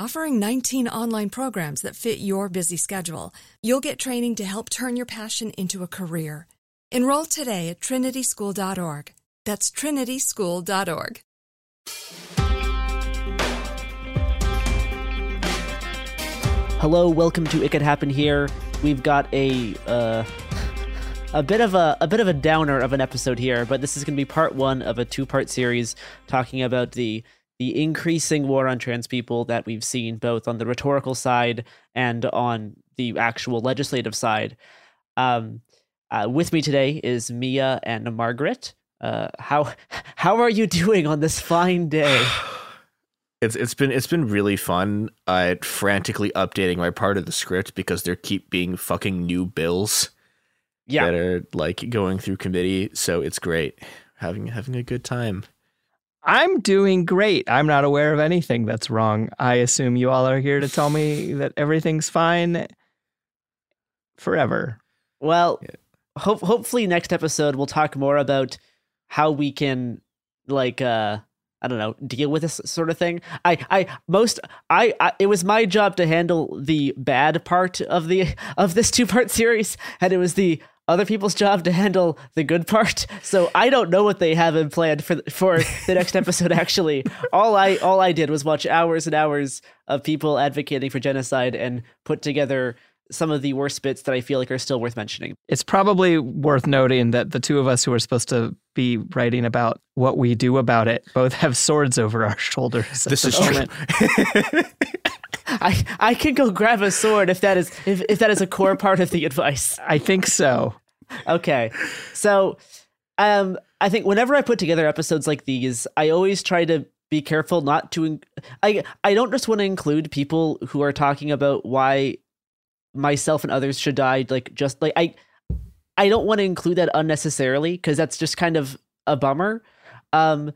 Offering 19 online programs that fit your busy schedule, you'll get training to help turn your passion into a career. Enroll today at trinityschool.org. That's trinityschool.org. Hello, welcome to It Could Happen Here. We've got a uh, a bit of a a bit of a downer of an episode here, but this is going to be part one of a two part series talking about the the increasing war on trans people that we've seen both on the rhetorical side and on the actual legislative side. Um, uh, with me today is Mia and Margaret. Uh, how how are you doing on this fine day? It's it's been it's been really fun. Uh, frantically updating my part of the script because there keep being fucking new bills Yeah, that are like going through committee. So it's great having having a good time. I'm doing great. I'm not aware of anything that's wrong. I assume you all are here to tell me that everything's fine forever. Well, Yeah. hope hopefully next episode we'll talk more about how we can like uh I don't know, deal with this sort of thing. I I most I, I it was my job to handle the bad part of the of this two-part series and it was the other people's job to handle the good part. So I don't know what they have in plan for for the next episode actually. All I all I did was watch hours and hours of people advocating for genocide and put together some of the worst bits that I feel like are still worth mentioning. It's probably worth noting that the two of us who are supposed to be writing about what we do about it both have swords over our shoulders. at This the is true. moment. I I can go grab a sword if that is if, if that is a core part of the advice. I think so. Okay. So um I think whenever I put together episodes like these, I always try to be careful not to in- I I don't just want to include people who are talking about why myself and others should die like just like I I don't want to include that unnecessarily because that's just kind of a bummer. Um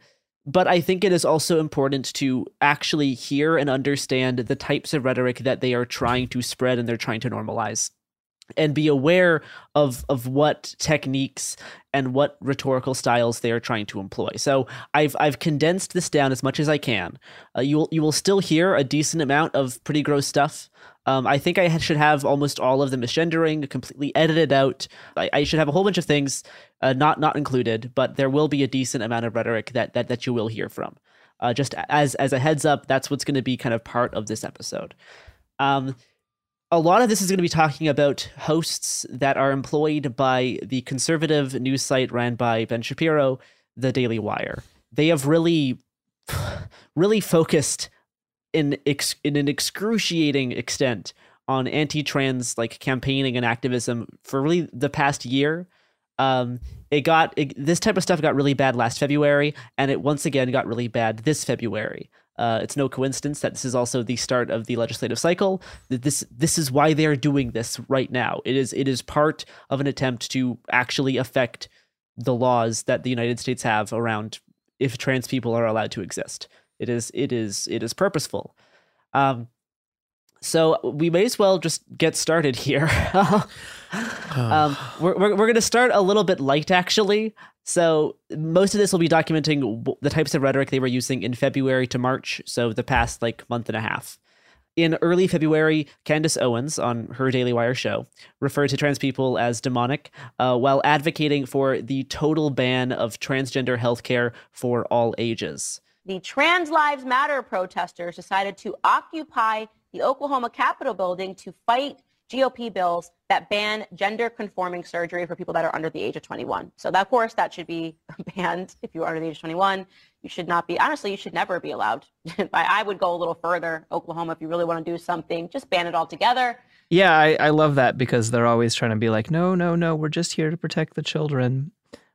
but I think it is also important to actually hear and understand the types of rhetoric that they are trying to spread and they're trying to normalize and be aware of of what techniques and what rhetorical styles they are trying to employ. So I've I've condensed this down as much as I can. Uh, you will you will still hear a decent amount of pretty gross stuff. Um, I think I should have almost all of the misgendering completely edited out. I, I should have a whole bunch of things uh, not not included, but there will be a decent amount of rhetoric that that, that you will hear from. Uh, just as as a heads up, that's what's going to be kind of part of this episode. Um, a lot of this is going to be talking about hosts that are employed by the conservative news site ran by Ben Shapiro, The Daily Wire. They have really, really focused in ex- in an excruciating extent on anti-trans like campaigning and activism for really the past year. Um, it got it, this type of stuff got really bad last February, and it once again got really bad this February. Uh, it's no coincidence that this is also the start of the legislative cycle. This this is why they're doing this right now. It is it is part of an attempt to actually affect the laws that the United States have around if trans people are allowed to exist. It is it is it is purposeful. Um, so we may as well just get started here. um, we're we're, we're going to start a little bit light, actually. So most of this will be documenting the types of rhetoric they were using in February to March, so the past like month and a half. In early February, Candace Owens on her Daily Wire show referred to trans people as demonic uh, while advocating for the total ban of transgender healthcare for all ages. The Trans Lives Matter protesters decided to occupy the Oklahoma Capitol building to fight GOP bills that ban gender conforming surgery for people that are under the age of 21. So that, of course, that should be banned if you are under the age of 21. You should not be, honestly, you should never be allowed. I would go a little further. Oklahoma, if you really want to do something, just ban it altogether. Yeah, I, I love that because they're always trying to be like, no, no, no, we're just here to protect the children.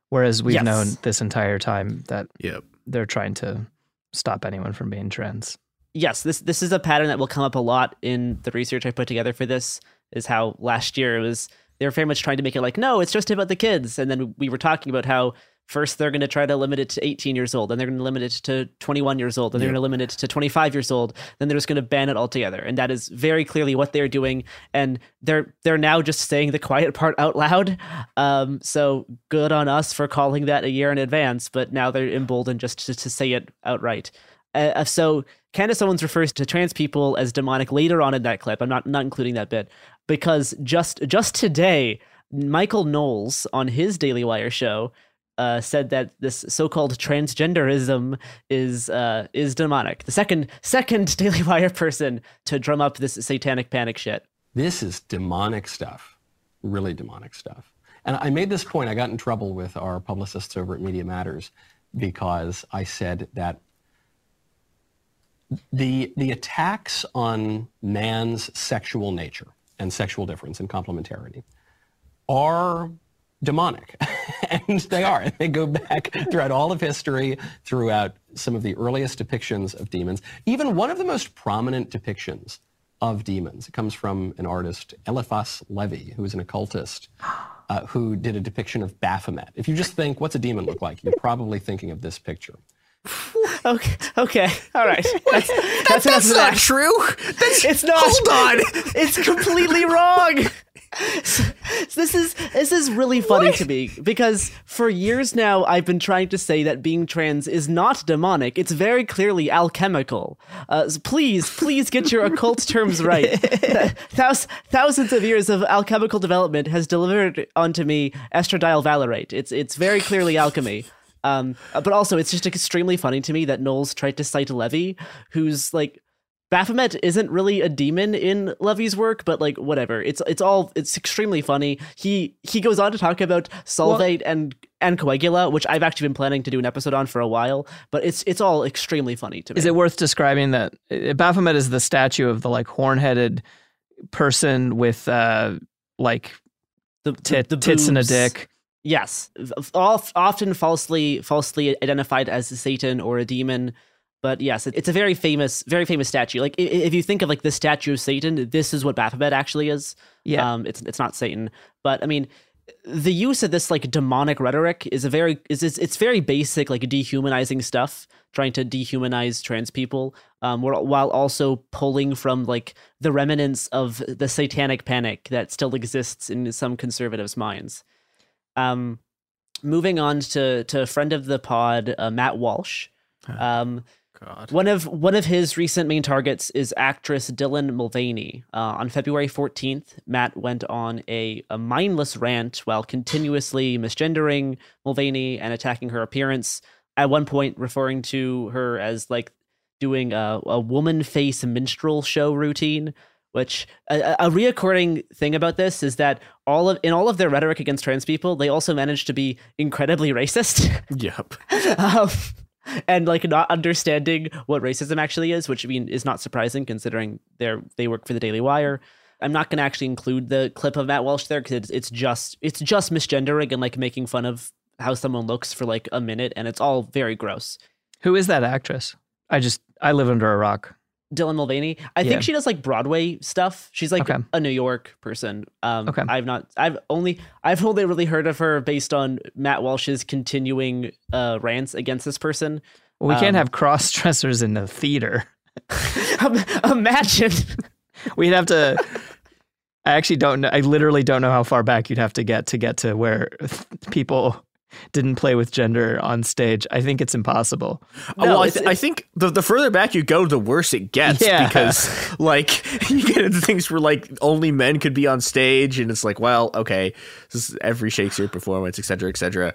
Whereas we've Yes. known this entire time that Yep. they're trying to stop anyone from being trans. yes, this this is a pattern that will come up a lot in the research I put together for this. Is how last year it was they were very much trying to make it like no, it's just about the kids, and then we were talking about how first they're going to try to limit it to 18 years old, and then they're going to limit it to 21 years old, then they're going to limit it to 25 years old, then they're just going to ban it altogether, and that is very clearly what they're doing, and they're they're now just saying the quiet part out loud. Um, so good on us for calling that a year in advance, but now they're emboldened just to, to say it outright. Uh, so Candace Owens refers to trans people as demonic later on in that clip. I'm not not including that bit because just just today, Michael Knowles on his Daily Wire show uh, said that this so-called transgenderism is uh, is demonic. The second second Daily Wire person to drum up this satanic panic shit. This is demonic stuff, really demonic stuff. And I made this point, I got in trouble with our publicists over at Media Matters because I said that the, the attacks on man's sexual nature and sexual difference and complementarity are demonic. and they are. They go back throughout all of history, throughout some of the earliest depictions of demons. Even one of the most prominent depictions of demons it comes from an artist, Eliphas Levi, who is an occultist, uh, who did a depiction of Baphomet. If you just think, what's a demon look like? You're probably thinking of this picture. Okay, okay, all right. That's, that's, That's not that. true. That's, It's not. Hold on. It's completely wrong. So this is this is really funny to me because for years now I've been trying to say that being trans is not demonic. It's very clearly alchemical. Uh, so please, please get your occult terms right. Thous- thousands of years of alchemical development has delivered onto me estradiol valerate. It's it's very clearly alchemy. Um, uh, but also, it's just extremely funny to me that Knowles tried to cite Levi, who's like Baphomet isn't really a demon in Levi's work, but like whatever. It's it's all it's extremely funny. He he goes on to talk about Solvate and and Coagula, which I've actually been planning to do an episode on for a while, but it's it's all extremely funny to me. Is it worth describing that uh, Baphomet is the statue of the like horn-headed person with uh like the, the- tit, the tits and a dick? Yes, often falsely falsely identified as a Satan or a demon. But yes, it's a very famous, very famous statue. Like if you think of like the statue of Satan, this is what Baphomet actually is. Yeah. um, it's it's not Satan, but I mean, the use of this like demonic rhetoric is a very is it's, it's very basic like dehumanizing stuff, trying to dehumanize trans people, um, while while also pulling from like the remnants of the satanic panic that still exists in some conservatives' minds. Um, moving on to to a friend of the pod, uh, Matt Walsh. Um, God. one of one of his recent main targets is actress Dylan Mulvaney. Uh, on February 14th, Matt went on a, a mindless rant while continuously misgendering Mulvaney and attacking her appearance. At one point, referring to her as like doing a, a woman face minstrel show routine. Which a, a reoccurring thing about this is that all of in all of their rhetoric against trans people, they also managed to be incredibly racist. Yep. um, and like not understanding what racism actually is, which I mean is not surprising considering they're they work for the Daily Wire. I'm not going to actually include the clip of Matt Walsh there because it's, it's just it's just misgendering and like making fun of how someone looks for like a minute, and it's all very gross. Who is that actress? I just I live under a rock. Dylan Mulvaney. I Yeah. think she does like Broadway stuff. She's like Okay. a New York person. Um, Okay. I've not. I've only. I've only really heard of her based on Matt Walsh's continuing uh, rants against this person. Well, we can't Um, have cross dressers in the theater. Imagine. We'd have to. I actually don't know. I literally don't know how far back you'd have to get to get to where people didn't play with gender on stage. I think it's impossible. Oh, well, I, th- I think the, the further back you go, the worse it gets Yeah. because, like, you get into things where, like, only men could be on stage, and it's like, well, okay, this is every Shakespeare performance, et cetera, et cetera.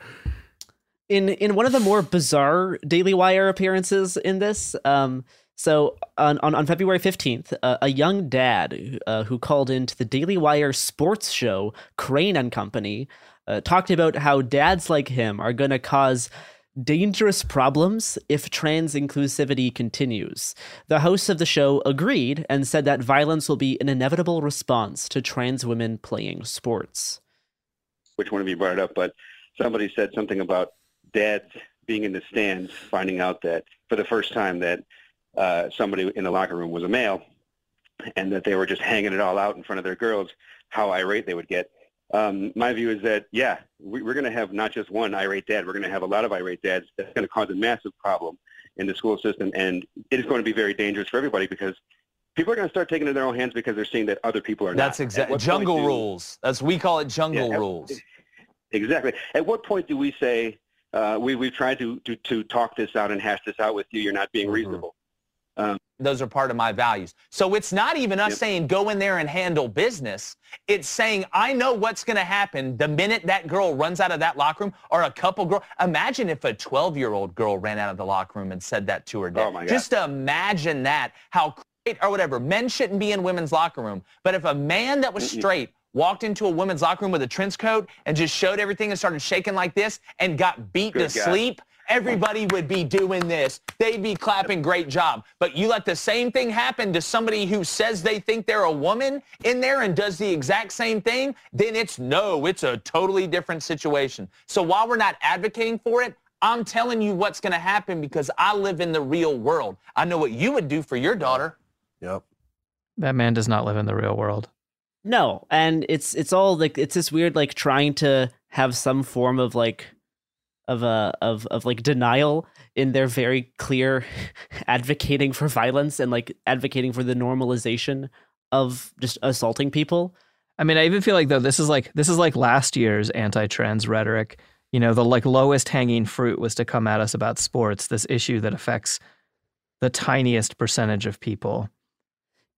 in in one of the more bizarre Daily Wire appearances in this. Um, so on on, on February fifteenth, uh, a young dad uh, who called into the Daily Wire sports show Crain and Company uh, talked about how dads like him are going to cause dangerous problems if trans inclusivity continues. The hosts of the show agreed and said that violence will be an inevitable response to trans women playing sports. which one of you brought it up, but somebody said something about dads being in the stands, finding out that for the first time that uh, somebody in the locker room was a male, and that they were just hanging it all out in front of their girls, how irate they would get. Um, my view is that, yeah, we, we're going to have not just one irate dad. We're going to have a lot of irate dads. That's going to cause a massive problem in the school system, and it is going to be very dangerous for everybody because people are going to start taking it in their own hands because they're seeing that other people are That's not. At exactly jungle do- rules. That's we call it jungle Yeah, at- rules. Exactly. At what point do we say uh, we we've tried to, to to talk this out and hash this out with you? You're not Mm-hmm. being reasonable. Um, Those are part of my values. So it's not even us Yep. saying go in there and handle business. It's saying I know what's going to happen the minute that girl runs out of that locker room or a couple girl. Imagine if a 12-year-old girl ran out of the locker room and said that to her dad. Oh. Just imagine that. How great or whatever. Men shouldn't be in women's locker room. But if a man that was straight walked into a women's locker room with a trench coat and just showed everything and started shaking like this and got beat Good to God. sleep, everybody would be doing this. They'd be clapping, great job. But you let the same thing happen to somebody who says they think they're a woman in there and does the exact same thing, then it's no, it's a totally different situation. So while we're not advocating for it, I'm telling you what's going to happen because I live in the real world. I know what you would do for your daughter. Yep. That man does not live in the real world. No, and it's it's all like it's this weird like trying to have some form of like of a of of like denial in their very clear advocating for violence and like advocating for the normalization of just assaulting people. I mean, I even feel like though this is like this is like last year's anti-trans rhetoric. You know, the like lowest hanging fruit was to come at us about sports, this issue that affects the tiniest percentage of people.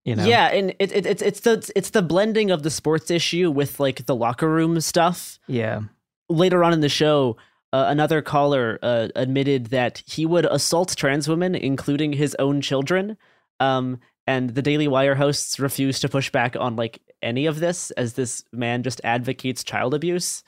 You know, Yeah, and it, it, it's it's the it's the blending of the sports issue with like the locker room stuff. yeah. later on in the show, uh, another caller uh, admitted that he would assault trans women, including his own children. Um, and the Daily Wire hosts refuse to push back on like any of this, as this man just advocates child abuse.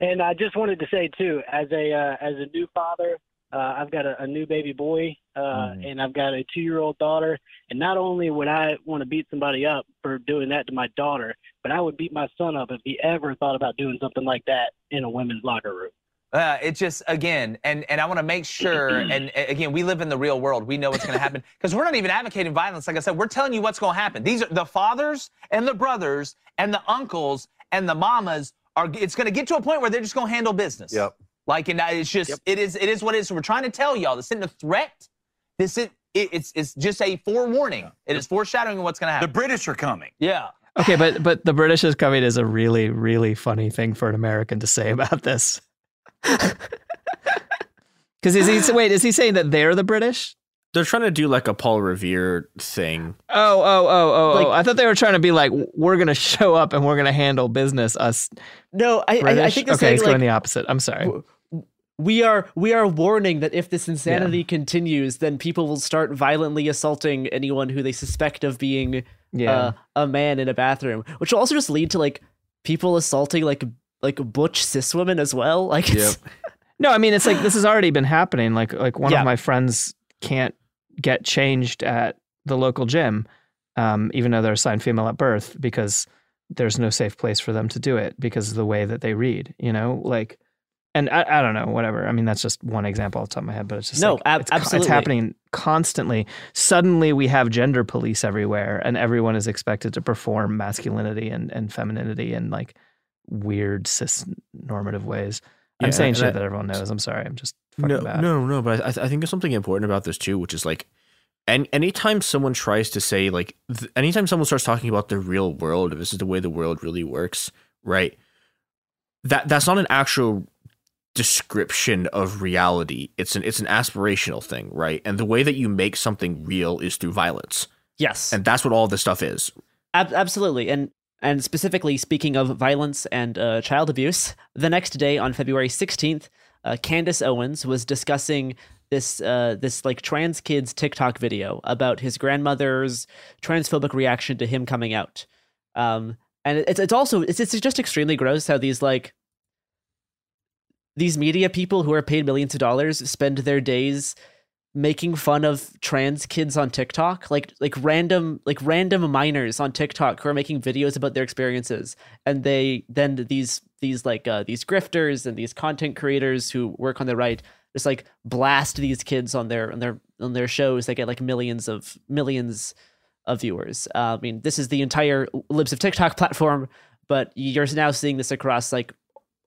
And I just wanted to say too, as a uh, as a new father, uh, I've got a, a new baby boy, uh, and I've got a two year old daughter. And not only would I want to beat somebody up for doing that to my daughter, but I would beat my son up if he ever thought about doing something like that in a women's locker room. Uh, it just again, and and I want to make sure, and again, we live in the real world. We know what's going to happen because we're not even advocating violence. Like I said, we're telling you what's going to happen. These are the fathers and the brothers and the uncles and the mamas are. It's going to get to a point where they're just going to handle business. Yep. Like, and it's just it is it is what it is. We're trying to tell y'all. This isn't a threat. This is it, it's it's just a forewarning. It is foreshadowing of what's going to happen. The British are coming. Yeah. Okay, but but the British is coming is a really really funny thing for an American to say about this. Because is he wait? Is he saying that they're the British? They're trying to do like a Paul Revere thing. Oh, oh, oh, oh, Like- oh! I thought they were trying to be like, we're gonna show up and we're gonna handle business. Us No, I I, I think they're okay, saying it's like going the opposite. I'm sorry. we are we are warning that if this insanity continues, then people will start violently assaulting anyone who they suspect of being Yeah. uh, a man in a bathroom, which will also just lead to like people assaulting like like butch cis women as well. Like, it's, No, I mean it's like this has already been happening. Like like one Yeah. of my friends can't get changed at the local gym, um, even though they're assigned female at birth, because there's no safe place for them to do it because of the way that they read. You know, like and I, I don't know, whatever. I mean, that's just one example off the top of my head, but it's just No, like, ab- it's, absolutely. it's happening constantly. Suddenly, we have gender police everywhere, and everyone is expected to perform masculinity and, and femininity in like weird cis normative ways. Yeah, I'm saying shit I- that everyone knows. I'm sorry. I'm just fucking no, bad. no, no. But I, I think there's something important about this too, which is like, and anytime someone tries to say like, th- anytime someone starts talking about the real world, this is the way the world really works, right? That that's not an actual description of reality. It's an it's an aspirational thing, right? And the way that you make something real is through violence, Yes. and that's what all this stuff is. Ab- absolutely. And and specifically speaking of violence and uh, child abuse, the next day on February 16th, uh, Candace Owens was discussing this uh, this like trans kid's TikTok video about his grandmother's transphobic reaction to him coming out. Um, and it's it's also it's it's just extremely gross how these like these media people who are paid millions of dollars spend their days making fun of trans kids on TikTok, like like random like random minors on TikTok who are making videos about their experiences, and they then these these like uh, these grifters and these content creators who work on the right just like blast these kids on their on their on their shows. They get like millions of millions of viewers. Uh, I mean, this is the entire Libs of TikTok platform, but you're now seeing this across like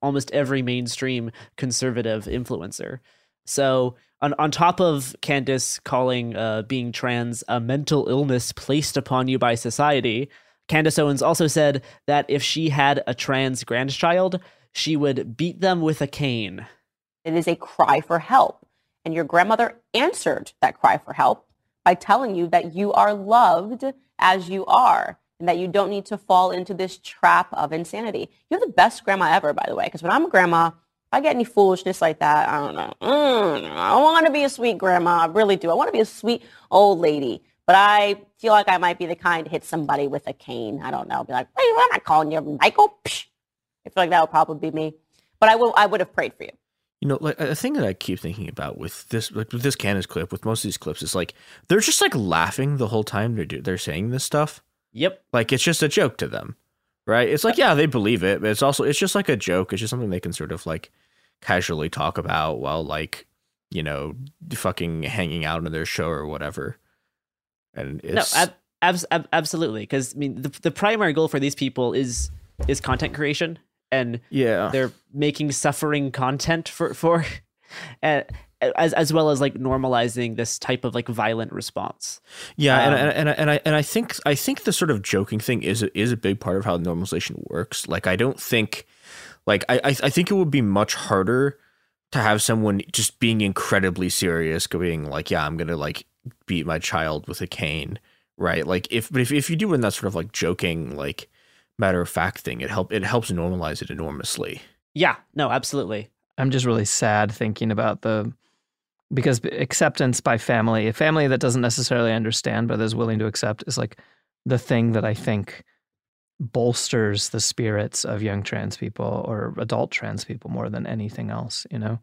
almost every mainstream conservative influencer. So on on top of Candace calling uh, being trans a mental illness placed upon you by society, Candace Owens also said that if she had a trans grandchild, she would beat them with a cane. It is a cry for help. And your grandmother answered that cry for help by telling you that you are loved as you are and that you don't need to fall into this trap of insanity. You're the best grandma ever, by the way, because when I'm a grandma, I get any foolishness like that, I don't know. Mm, I want to be a sweet grandma. I really do. I want to be a sweet old lady. But I feel like I might be the kind to hit somebody with a cane. I don't know. Be like, hey, I'm not calling you Michael. Psh. I feel like that would probably be me. But I will. I would have prayed for you. You know, like a thing that I keep thinking about with this, like with this Candace clip, with most of these clips, is like they're just like laughing the whole time they're do- they're saying this stuff. Yep. Like it's just a joke to them, right? It's like yeah, they believe it, but it's also it's just like a joke. It's just something they can sort of like casually talk about while like you know fucking hanging out in their show or whatever. And it's no, ab- ab- absolutely. Because I mean, the the primary goal for these people is is content creation, and yeah, they're making suffering content for for, uh, as as well as like normalizing this type of like violent response. Yeah, and, Um, and and I, and I and I think I think the sort of joking thing is is a big part of how normalization works. Like I don't think, like I I I think it would be much harder to have someone just being incredibly serious, going like, yeah, I'm gonna like beat my child with a cane, right? Like if but if if you do in that sort of like joking like matter of fact thing, it help it helps normalize it enormously. Yeah, no, absolutely. I'm just really sad thinking about the because acceptance by family, a family that doesn't necessarily understand but is willing to accept, is like the thing that I think bolsters the spirits of young trans people or adult trans people more than anything else, you know?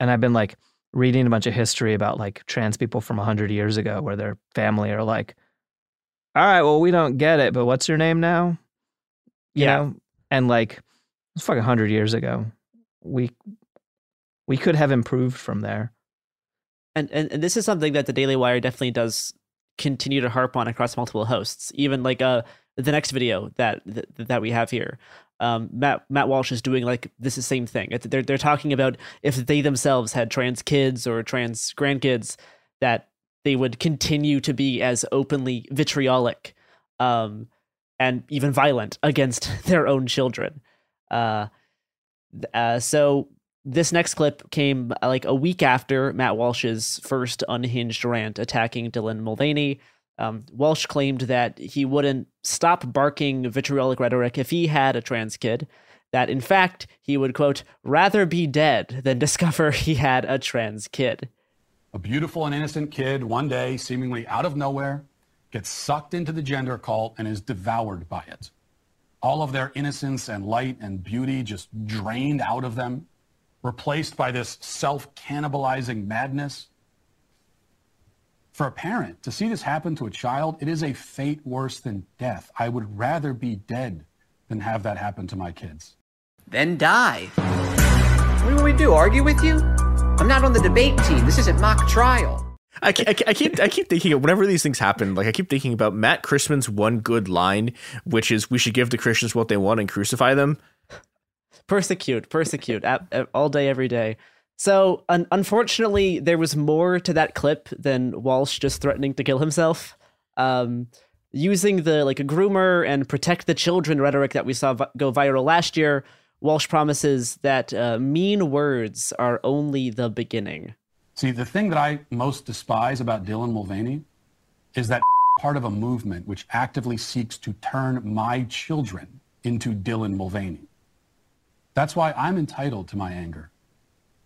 And I've been like reading a bunch of history about like trans people from 100 years ago where their family are like, all right, well, we don't get it, but what's your name now? You Yeah. know? And like, it's fucking 100 years ago. We we could have improved from there. and, and and this is something that the Daily Wire definitely does continue to harp on across multiple hosts. Even like uh the next video that that, that we have here, um, Matt Matt Walsh is doing like this is the same thing. They're they're talking about if they themselves had trans kids or trans grandkids, that they would continue to be as openly vitriolic, um, and even violent against their own children. Uh, uh, so this next clip came uh, like a week after Matt Walsh's first unhinged rant attacking Dylan Mulvaney. Um, Walsh claimed that he wouldn't stop barking vitriolic rhetoric if he had a trans kid. That in fact he would quote rather be dead than discover he had a trans kid. A beautiful and innocent kid, one day, seemingly out of nowhere, gets sucked into the gender cult and is devoured by it. All of their innocence and light and beauty just drained out of them, replaced by this self-cannibalizing madness. For a parent, to see this happen to a child, it is a fate worse than death. I would rather be dead than have that happen to my kids. Then die. What do we do? Argue with you? I'm not on the debate team. This isn't mock trial. I, I, I keep I keep thinking of whenever these things happen, like I keep thinking about Matt Christman's one good line, which is we should give the Christians what they want and crucify them. persecute, persecute, at, at- all day, every day. So, un- unfortunately, there was more to that clip than Walsh just threatening to kill himself. Um, using the like a groomer and protect the children rhetoric that we saw go viral last year, Walsh promises that uh, mean words are only the beginning. See, the thing that I most despise about Dylan Mulvaney is that part of a movement which actively seeks to turn my children into Dylan Mulvaney. That's why I'm entitled to my anger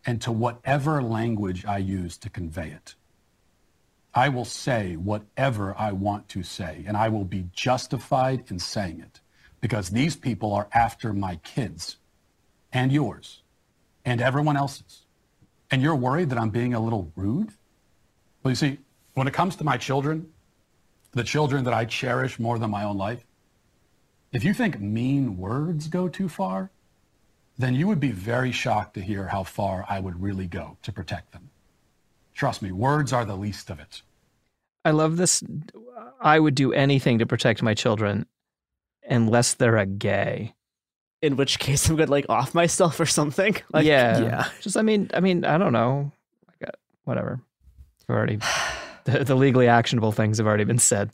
and to whatever language I use to convey it. I will say whatever I want to say, and I will be justified in saying it because these people are after my kids and yours and everyone else's. And you're worried that I'm being a little rude? Well, you see, when it comes to my children, the children that I cherish more than my own life, if you think mean words go too far, then you would be very shocked to hear how far I would really go to protect them. Trust me, words are the least of it. I love this. I would do anything to protect my children unless they're a gay. In which case, I'm gonna like off myself or something. Like, yeah. Just, I mean, I mean, I don't know. I got whatever. I've already, the, the legally actionable things have already been said.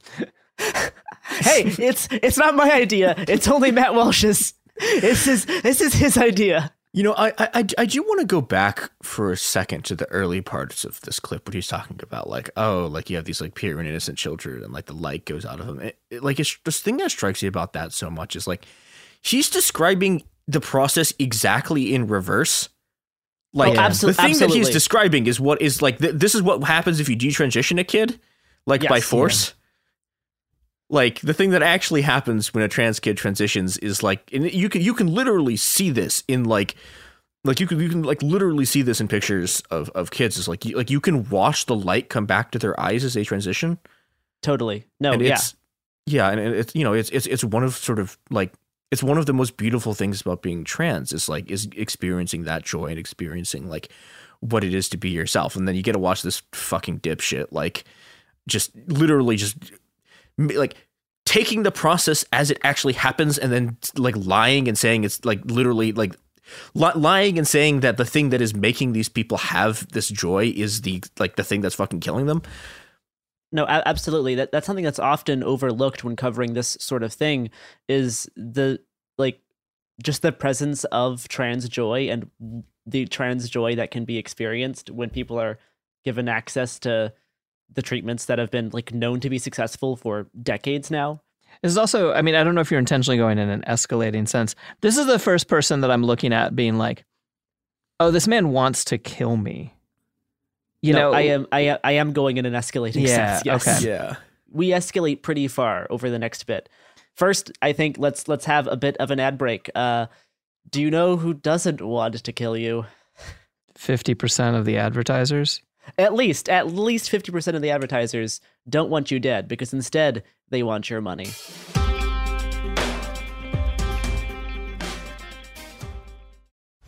hey, it's it's not my idea. It's only Matt Walsh's. This is this is his idea. You know, I I, I do want to go back for a second to the early parts of this clip when he's talking about like, oh, like you have these like pure and innocent children, and like the light goes out of them. It, it- like it's this thing that strikes you about that so much is like he's describing the process exactly in reverse. Oh, like Oh, absol- the thing that he's describing is what is like th- this is what happens if you detransition a kid, like by Yes. force. Like the thing that actually happens when a trans kid transitions is like, and you can you can literally see this in like, like you can you can like literally see this in pictures of of kids. Is like you, like you can watch the light come back to their eyes as they transition. Totally. No, and yeah. it's yeah, and it's you know it's it's it's one of sort of like it's one of the most beautiful things about being trans is like is experiencing that joy and experiencing like what it is to be yourself, and then you get to watch this fucking dipshit like just literally just like taking the process as it actually happens and then like lying and saying it's like literally like li- lying and saying that the thing that is making these people have this joy is the like the thing that's fucking killing them No, absolutely. That that's something that's often overlooked when covering this sort of thing is the like just the presence of trans joy and the trans joy that can be experienced when people are given access to the treatments that have been like known to be successful for decades now. This is also, I mean, I don't know if you're intentionally going in an escalating sense. This is the first person that I'm looking at being like, oh, this man wants to kill me. You No, know, I am I am- I am going in an escalating Yeah, sense. Yes. okay. Yeah. We escalate pretty far over the next bit. First, I think let's let's have a bit of an ad break. Uh do you know who doesn't want to kill you? 50% of the advertisers. At least, at least 50% of the advertisers don't want you dead because instead they want your money.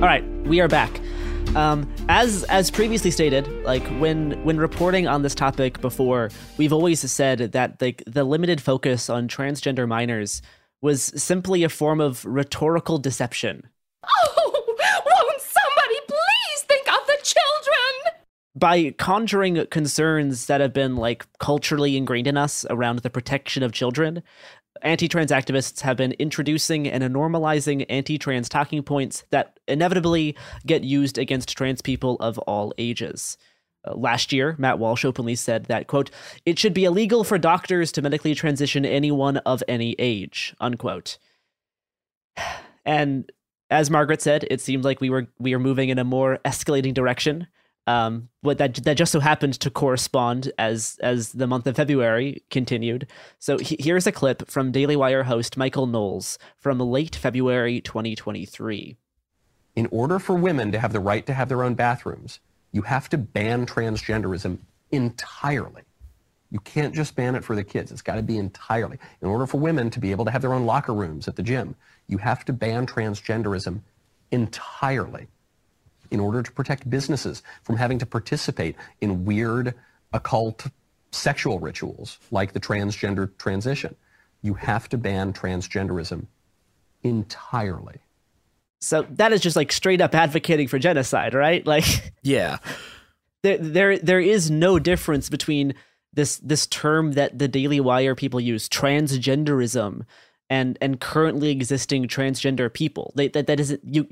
All right, we are back. Um, as as previously stated, like when when reporting on this topic before, we've always said that like the limited focus on transgender minors was simply a form of rhetorical deception. Oh, won't somebody please think of the children? By conjuring concerns that have been like culturally ingrained in us around the protection of children, anti-trans activists have been introducing and normalizing anti-trans talking points that inevitably get used against trans people of all ages. Uh, last year, Matt Walsh openly said that, quote, it should be illegal for doctors to medically transition anyone of any age, unquote. And as Margaret said, it seemed like we were we are moving in a more escalating direction. Um, what that that just so happened to correspond as as the month of February continued. So he, here's a clip from Daily Wire host Michael Knowles from late February 2023. In order for women to have the right to have their own bathrooms, you have to ban transgenderism entirely. You can't just ban it for the kids. It's got to be entirely. In order for women to be able to have their own locker rooms at the gym, you have to ban transgenderism entirely in order to protect businesses from having to participate in weird occult sexual rituals like the transgender transition. You have to ban transgenderism entirely. So that is just like straight up advocating for genocide, right? Like Yeah. there there there is no difference between this this term that the Daily Wire people use, transgenderism, and and currently existing transgender people. They, that that isn't you.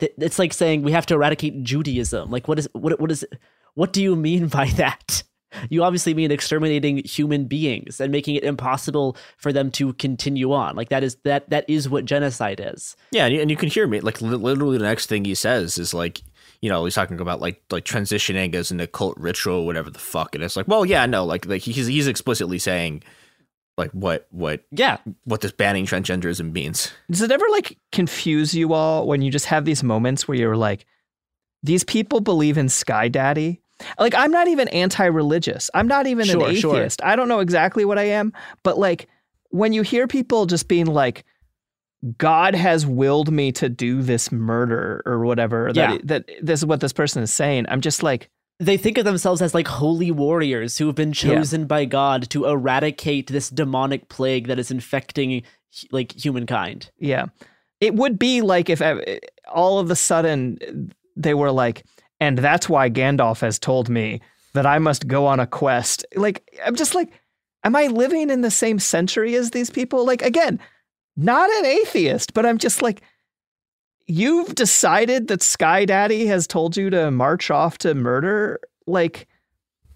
It's like saying we have to eradicate Judaism. Like what is what what is what do you mean by that? You obviously mean exterminating human beings and making it impossible for them to continue on. Like that is that that is what genocide is. Yeah, and you, can hear me like li- literally the next thing he says is like, you know, he's talking about like like transitioning as an occult ritual, whatever the fuck. And it's like, well, yeah, no, like like he's he's explicitly saying like what what yeah what this banning transgenderism means. Does it ever like confuse you all when you just have these moments where you're like, these people believe in Sky Daddy? Like, I'm not even anti religious. I'm not even Sure, an sure. atheist. I don't know exactly what I am. But like, when you hear people just being like, God has willed me to do this murder or whatever, Yeah. that, that this is what this person is saying, I'm just like, they think of themselves as like holy warriors who have been chosen by God to eradicate this demonic plague that is infecting like humankind. Yeah. It would be like if all of a sudden they were like, and that's why Gandalf has told me that I must go on a quest. Like, I'm just like, am I living in the same century as these people? Like, again, not an atheist, but I'm just like, you've decided that Sky Daddy has told you to march off to murder? Like,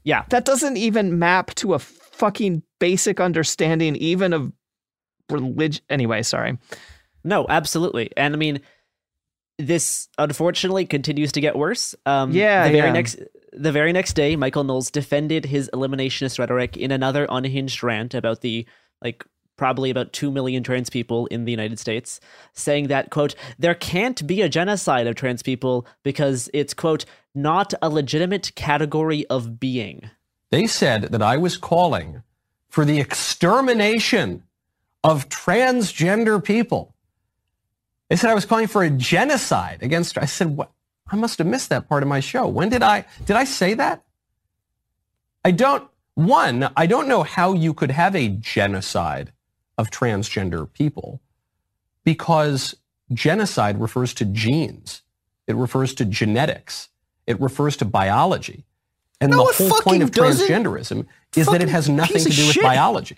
yeah, that doesn't even map to a fucking basic understanding, even of religion. Anyway, sorry. No, absolutely. And I mean, this unfortunately continues to get worse. Um, Yeah, the very yeah. next the very next day, Michael Knowles defended his eliminationist rhetoric in another unhinged rant about the like probably about 2 million trans people in the United States, saying that, quote, there can't be a genocide of trans people because it's, quote, not a legitimate category of being. They said that I was calling for the extermination of transgender people. They said I was calling for a genocide against. I said, what? I must have missed that part of my show. When did I, did I say that? I don't, one, I don't know how you could have a genocide of transgender people because genocide refers to genes. It refers to genetics. It refers to biology. And No, the whole point of transgenderism is that it has nothing to do with shit. biology.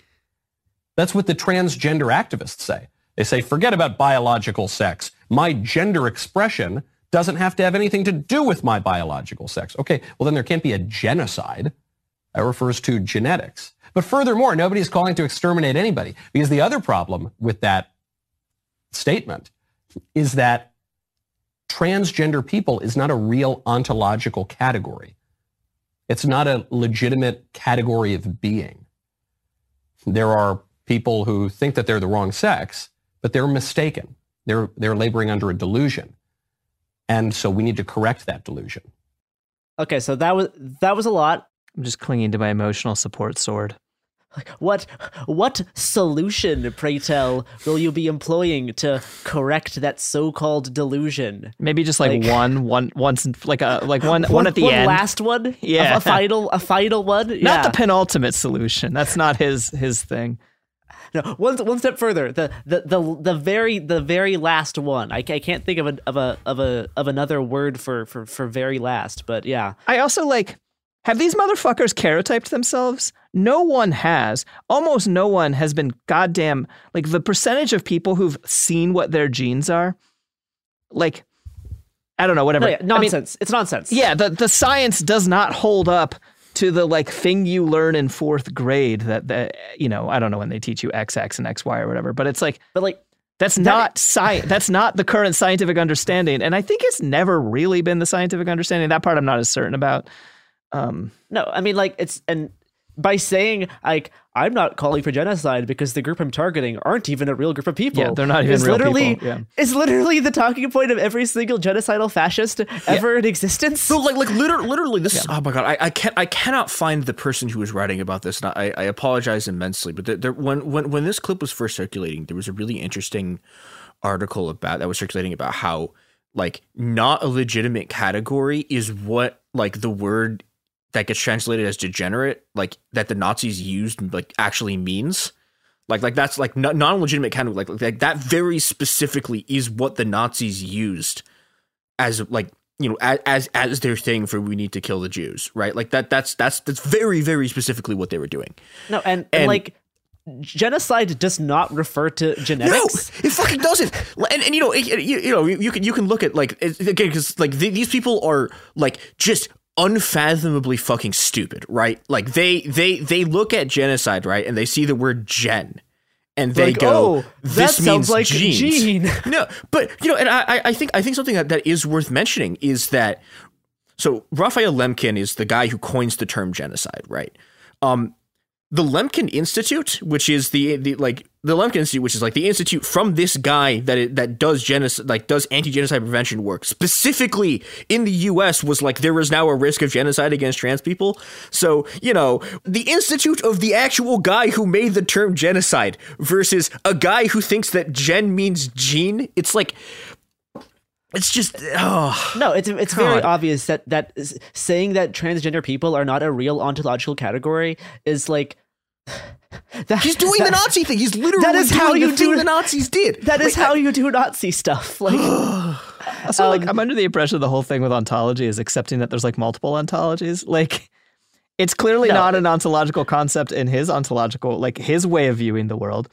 That's what the transgender activists say. They say, forget about biological sex. My gender expression doesn't have to have anything to do with my biological sex. Okay, well, then there can't be a genocide. That refers to genetics. But furthermore, nobody's calling to exterminate anybody because the other problem with that statement is that transgender people is not a real ontological category. It's not a legitimate category of being. There are people who think that they're the wrong sex, but they're mistaken. They're, they're laboring under a delusion. And so we need to correct that delusion. Okay, so that was that was a lot. I'm just clinging to my emotional support sword. What what solution, pray tell, will you be employing to correct that so-called delusion? Maybe just like, Like- one, one, once, like a like one, one, at the end. last one. A- Yeah. a, final, a final one. Not yeah. the penultimate solution. That's not his his thing. No, one one step further. The the the, the very the very last one. I, I can't think of a of a of a of another word for for for very last. But yeah, I also like have these motherfuckers karyotyped themselves? No one has. Almost no one has been goddamn like the percentage of people who've seen what their genes are. Like I don't know, whatever. No, yeah, I mean, nonsense. it's nonsense. yeah, the the science does not hold up to the like thing you learn in fourth grade that that you know I don't know when they teach you X X and X Y or whatever, but it's like but like that's not science. That's not the current scientific understanding, and I think it's never really been the scientific understanding. That part I'm not as certain about. Um, No, I mean like it's and by saying like I'm not calling for genocide because the group I'm targeting aren't even a real group of people. Yeah, they're not even is real literally, people, yeah. It's literally the talking point of every single genocidal fascist ever in existence. So like like literally, literally this. is Oh my god, I, I can't I cannot find the person who was writing about this. And I, I apologize immensely. But there, there, when when when this clip was first circulating, there was a really interesting article about that was circulating about how like not a legitimate category is what like the word that gets translated as degenerate like that the Nazis used like actually means. Like like that's like non legitimate category. Like, like that very specifically is what the Nazis used as like you know as, as as their thing for we need to kill the Jews, right? Like that that's that's that's very very specifically what they were doing. No, and, and, And- like genocide does not refer to genetics. No, it fucking doesn't. And, and you know, it, you, you know, you can you can look at like it- again because like th- these people are like just unfathomably fucking stupid, right? Like they they they look at genocide, right, and they see the word gen. And they Like, go, "Oh, this means like genes." gene. No, but you know, and I, I- I think I think something that, that is worth mentioning is that so Raphael Lemkin is the guy who coins the term genocide, right? Um, the Lemkin Institute, which is the the like the Lemkin Institute, which is like the institute from this guy that it, that does genocide, like does anti-genocide prevention work specifically in the U.S. was like there is now a risk of genocide against trans people. So you know the institute of the actual guy who made the term genocide versus a guy who thinks that gen means gene. It's like it's just oh No, it's it's very obvious that that saying that transgender people are not a real ontological category is like that, He's doing the Nazi thing. He's literally that is doing how the you thing do the Nazis did. That is Like, how you do Nazi stuff. Like Also, Um, like I'm under the impression the whole thing with ontology is accepting that there's like multiple ontologies. Like it's clearly No. not an ontological concept in his ontological, like his way of viewing the world.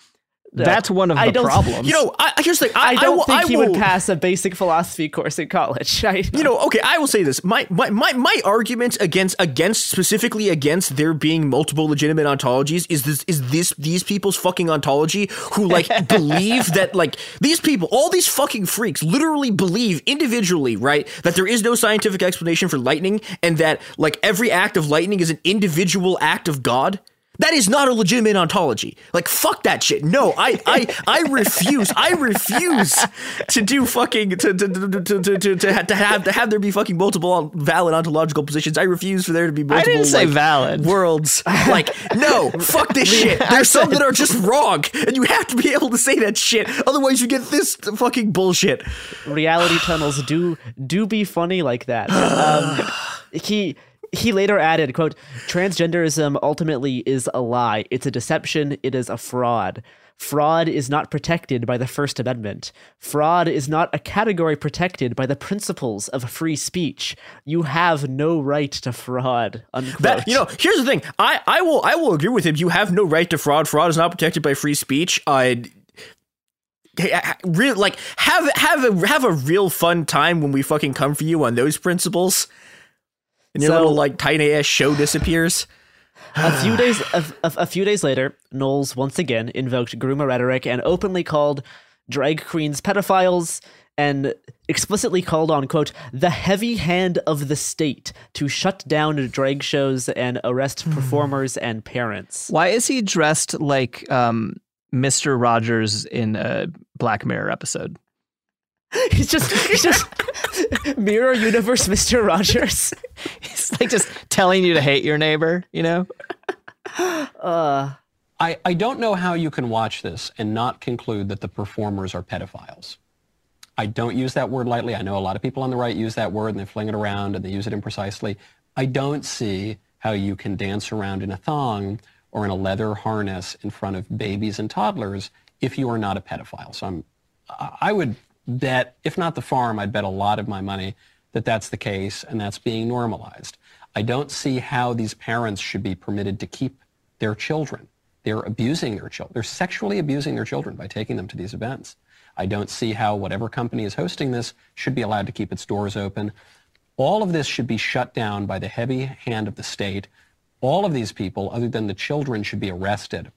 No. That's one of I the don't- problems. You know, I, here's the thing. I, I don't will- think I he will, would pass a basic philosophy course in college. I, You know, okay, I will say this. My my my, my argument against against specifically against there being multiple legitimate ontologies is this is this these people's fucking ontology who like believe that like these people, all these fucking freaks literally believe individually, right, that there is no scientific explanation for lightning and that like every act of lightning is an individual act of God. That is not a legitimate ontology. Like fuck that shit. No, I I I refuse. I refuse to do fucking to to to to to, to, to, to have to have there be fucking multiple valid ontological positions. I refuse for there to be multiple didn't say like, valid. worlds. Like no, fuck this shit. There's some that are just wrong, and you have to be able to say that shit. Otherwise, you get this fucking bullshit. reality tunnels do do be funny like that. Um, he he later added, "quote Transgenderism ultimately is a lie. It's a deception. It is a fraud." Fraud is not protected by the First Amendment. Fraud is not a category protected by the principles of free speech. You have no right to fraud. Unquote. That you know, here's the thing. I I will I will agree with him. You have no right to fraud. Fraud is not protected by free speech. I real like have have a have a real fun time when we fucking come for you on those principles. And your So- little like tiny ass show disappears. a few days a, a, a few days later, Knowles once again invoked groomer rhetoric and openly called drag queens pedophiles and explicitly called on quote the heavy hand of the state to shut down drag shows and arrest performers and parents. Why is he dressed like um, Mr. Rogers in a Black Mirror episode? He's just he's just mirror universe Mr. Rogers. He's like just telling you to hate your neighbor, you know? Uh I, I don't know how you can watch this and not conclude that the performers are pedophiles. I don't use that word lightly. I know a lot of people on the right use that word and they fling it around and they use it imprecisely. I don't see how you can dance around in a thong or in a leather harness in front of babies and toddlers if you are not a pedophile. So I'm, I I would bet, if not the farm, I'd bet a lot of my money that that's the case and that's being normalized. I don't see how these parents should be permitted to keep their children. They're abusing their children. They're sexually abusing their children by taking them to these events. I don't see how whatever company is hosting this should be allowed to keep its doors open. All of this should be shut down by the heavy hand of the state. All of these people, other than the children, should be arrested.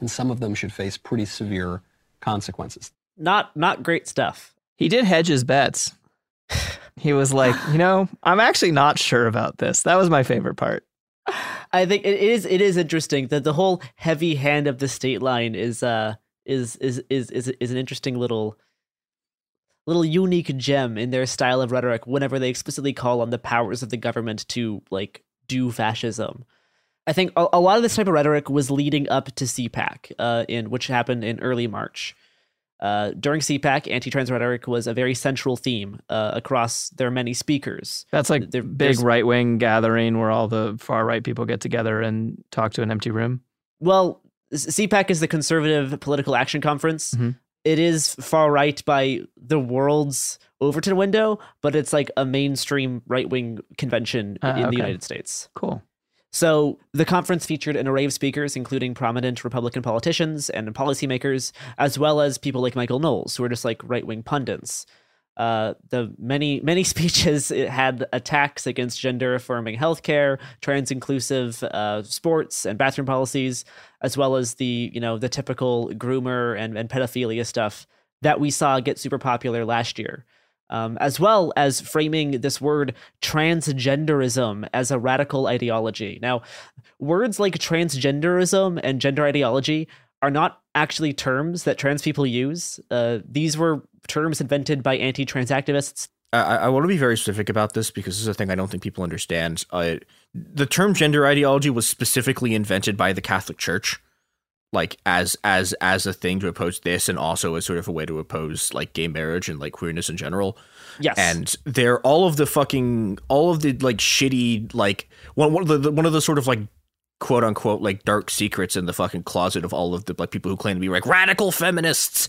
And some of them should face pretty severe consequences. Not not great stuff. He did hedge his bets. He was like, you know, I'm actually not sure about this. That was my favorite part. I think it is it is interesting that the whole heavy hand of the state line is uh is is is is, is an interesting little little unique gem in their style of rhetoric whenever they explicitly call on the powers of the government to like do fascism. I think a, a lot of this type of rhetoric was leading up to CPAC, uh, in which happened in early March. Uh, during CPAC, anti-trans rhetoric was a very central theme uh, across their many speakers. That's like There- big right wing gathering where all the far right people get together and talk to an empty room. Well, CPAC is the Conservative Political Action Conference. Mhm. It is far right by the world's Overton window, but it's like a mainstream right wing convention Ah, in okay. the United States. Cool. So the conference featured an array of speakers, including prominent Republican politicians and policymakers, as well as people like Michael Knowles, who are just like right wing pundits. Uh, the many many speeches had attacks against gender affirming healthcare, trans inclusive uh, sports and bathroom policies, as well as the you know the typical groomer and, and pedophilia stuff that we saw get super popular last year. Um, as well as framing this word transgenderism as a radical ideology. Now, words like transgenderism and gender ideology are not actually terms that trans people use. Uh, these were terms invented by anti trans activists. I, I want to be very specific about this because this is a thing I don't think people understand. Uh, the term gender ideology was specifically invented by the Catholic Church, like as as as a thing to oppose this, and also as sort of a way to oppose like gay marriage and like queerness in general. Yes. and they're all of the fucking all of the like shitty like one one of the- the one of the sort of like quote unquote like dark secrets in the fucking closet of all of the like people who claim to be like radical feminists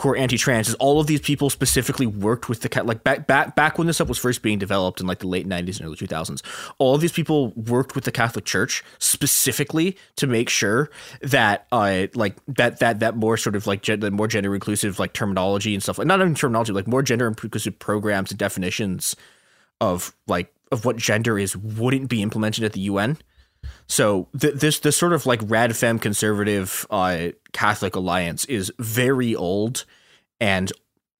who are anti-trans is all of these people specifically worked with the cat like back back back when this stuff was first being developed in like the late 90s and early 2000s all of these people worked with the catholic church specifically to make sure that uh like that that that more sort of like gen- the more gender inclusive like terminology and stuff like not even terminology like more gender inclusive programs and definitions of like of what gender is wouldn't be implemented at the UN. So th- this this sort of like rad femme conservative uh, Catholic alliance is very old and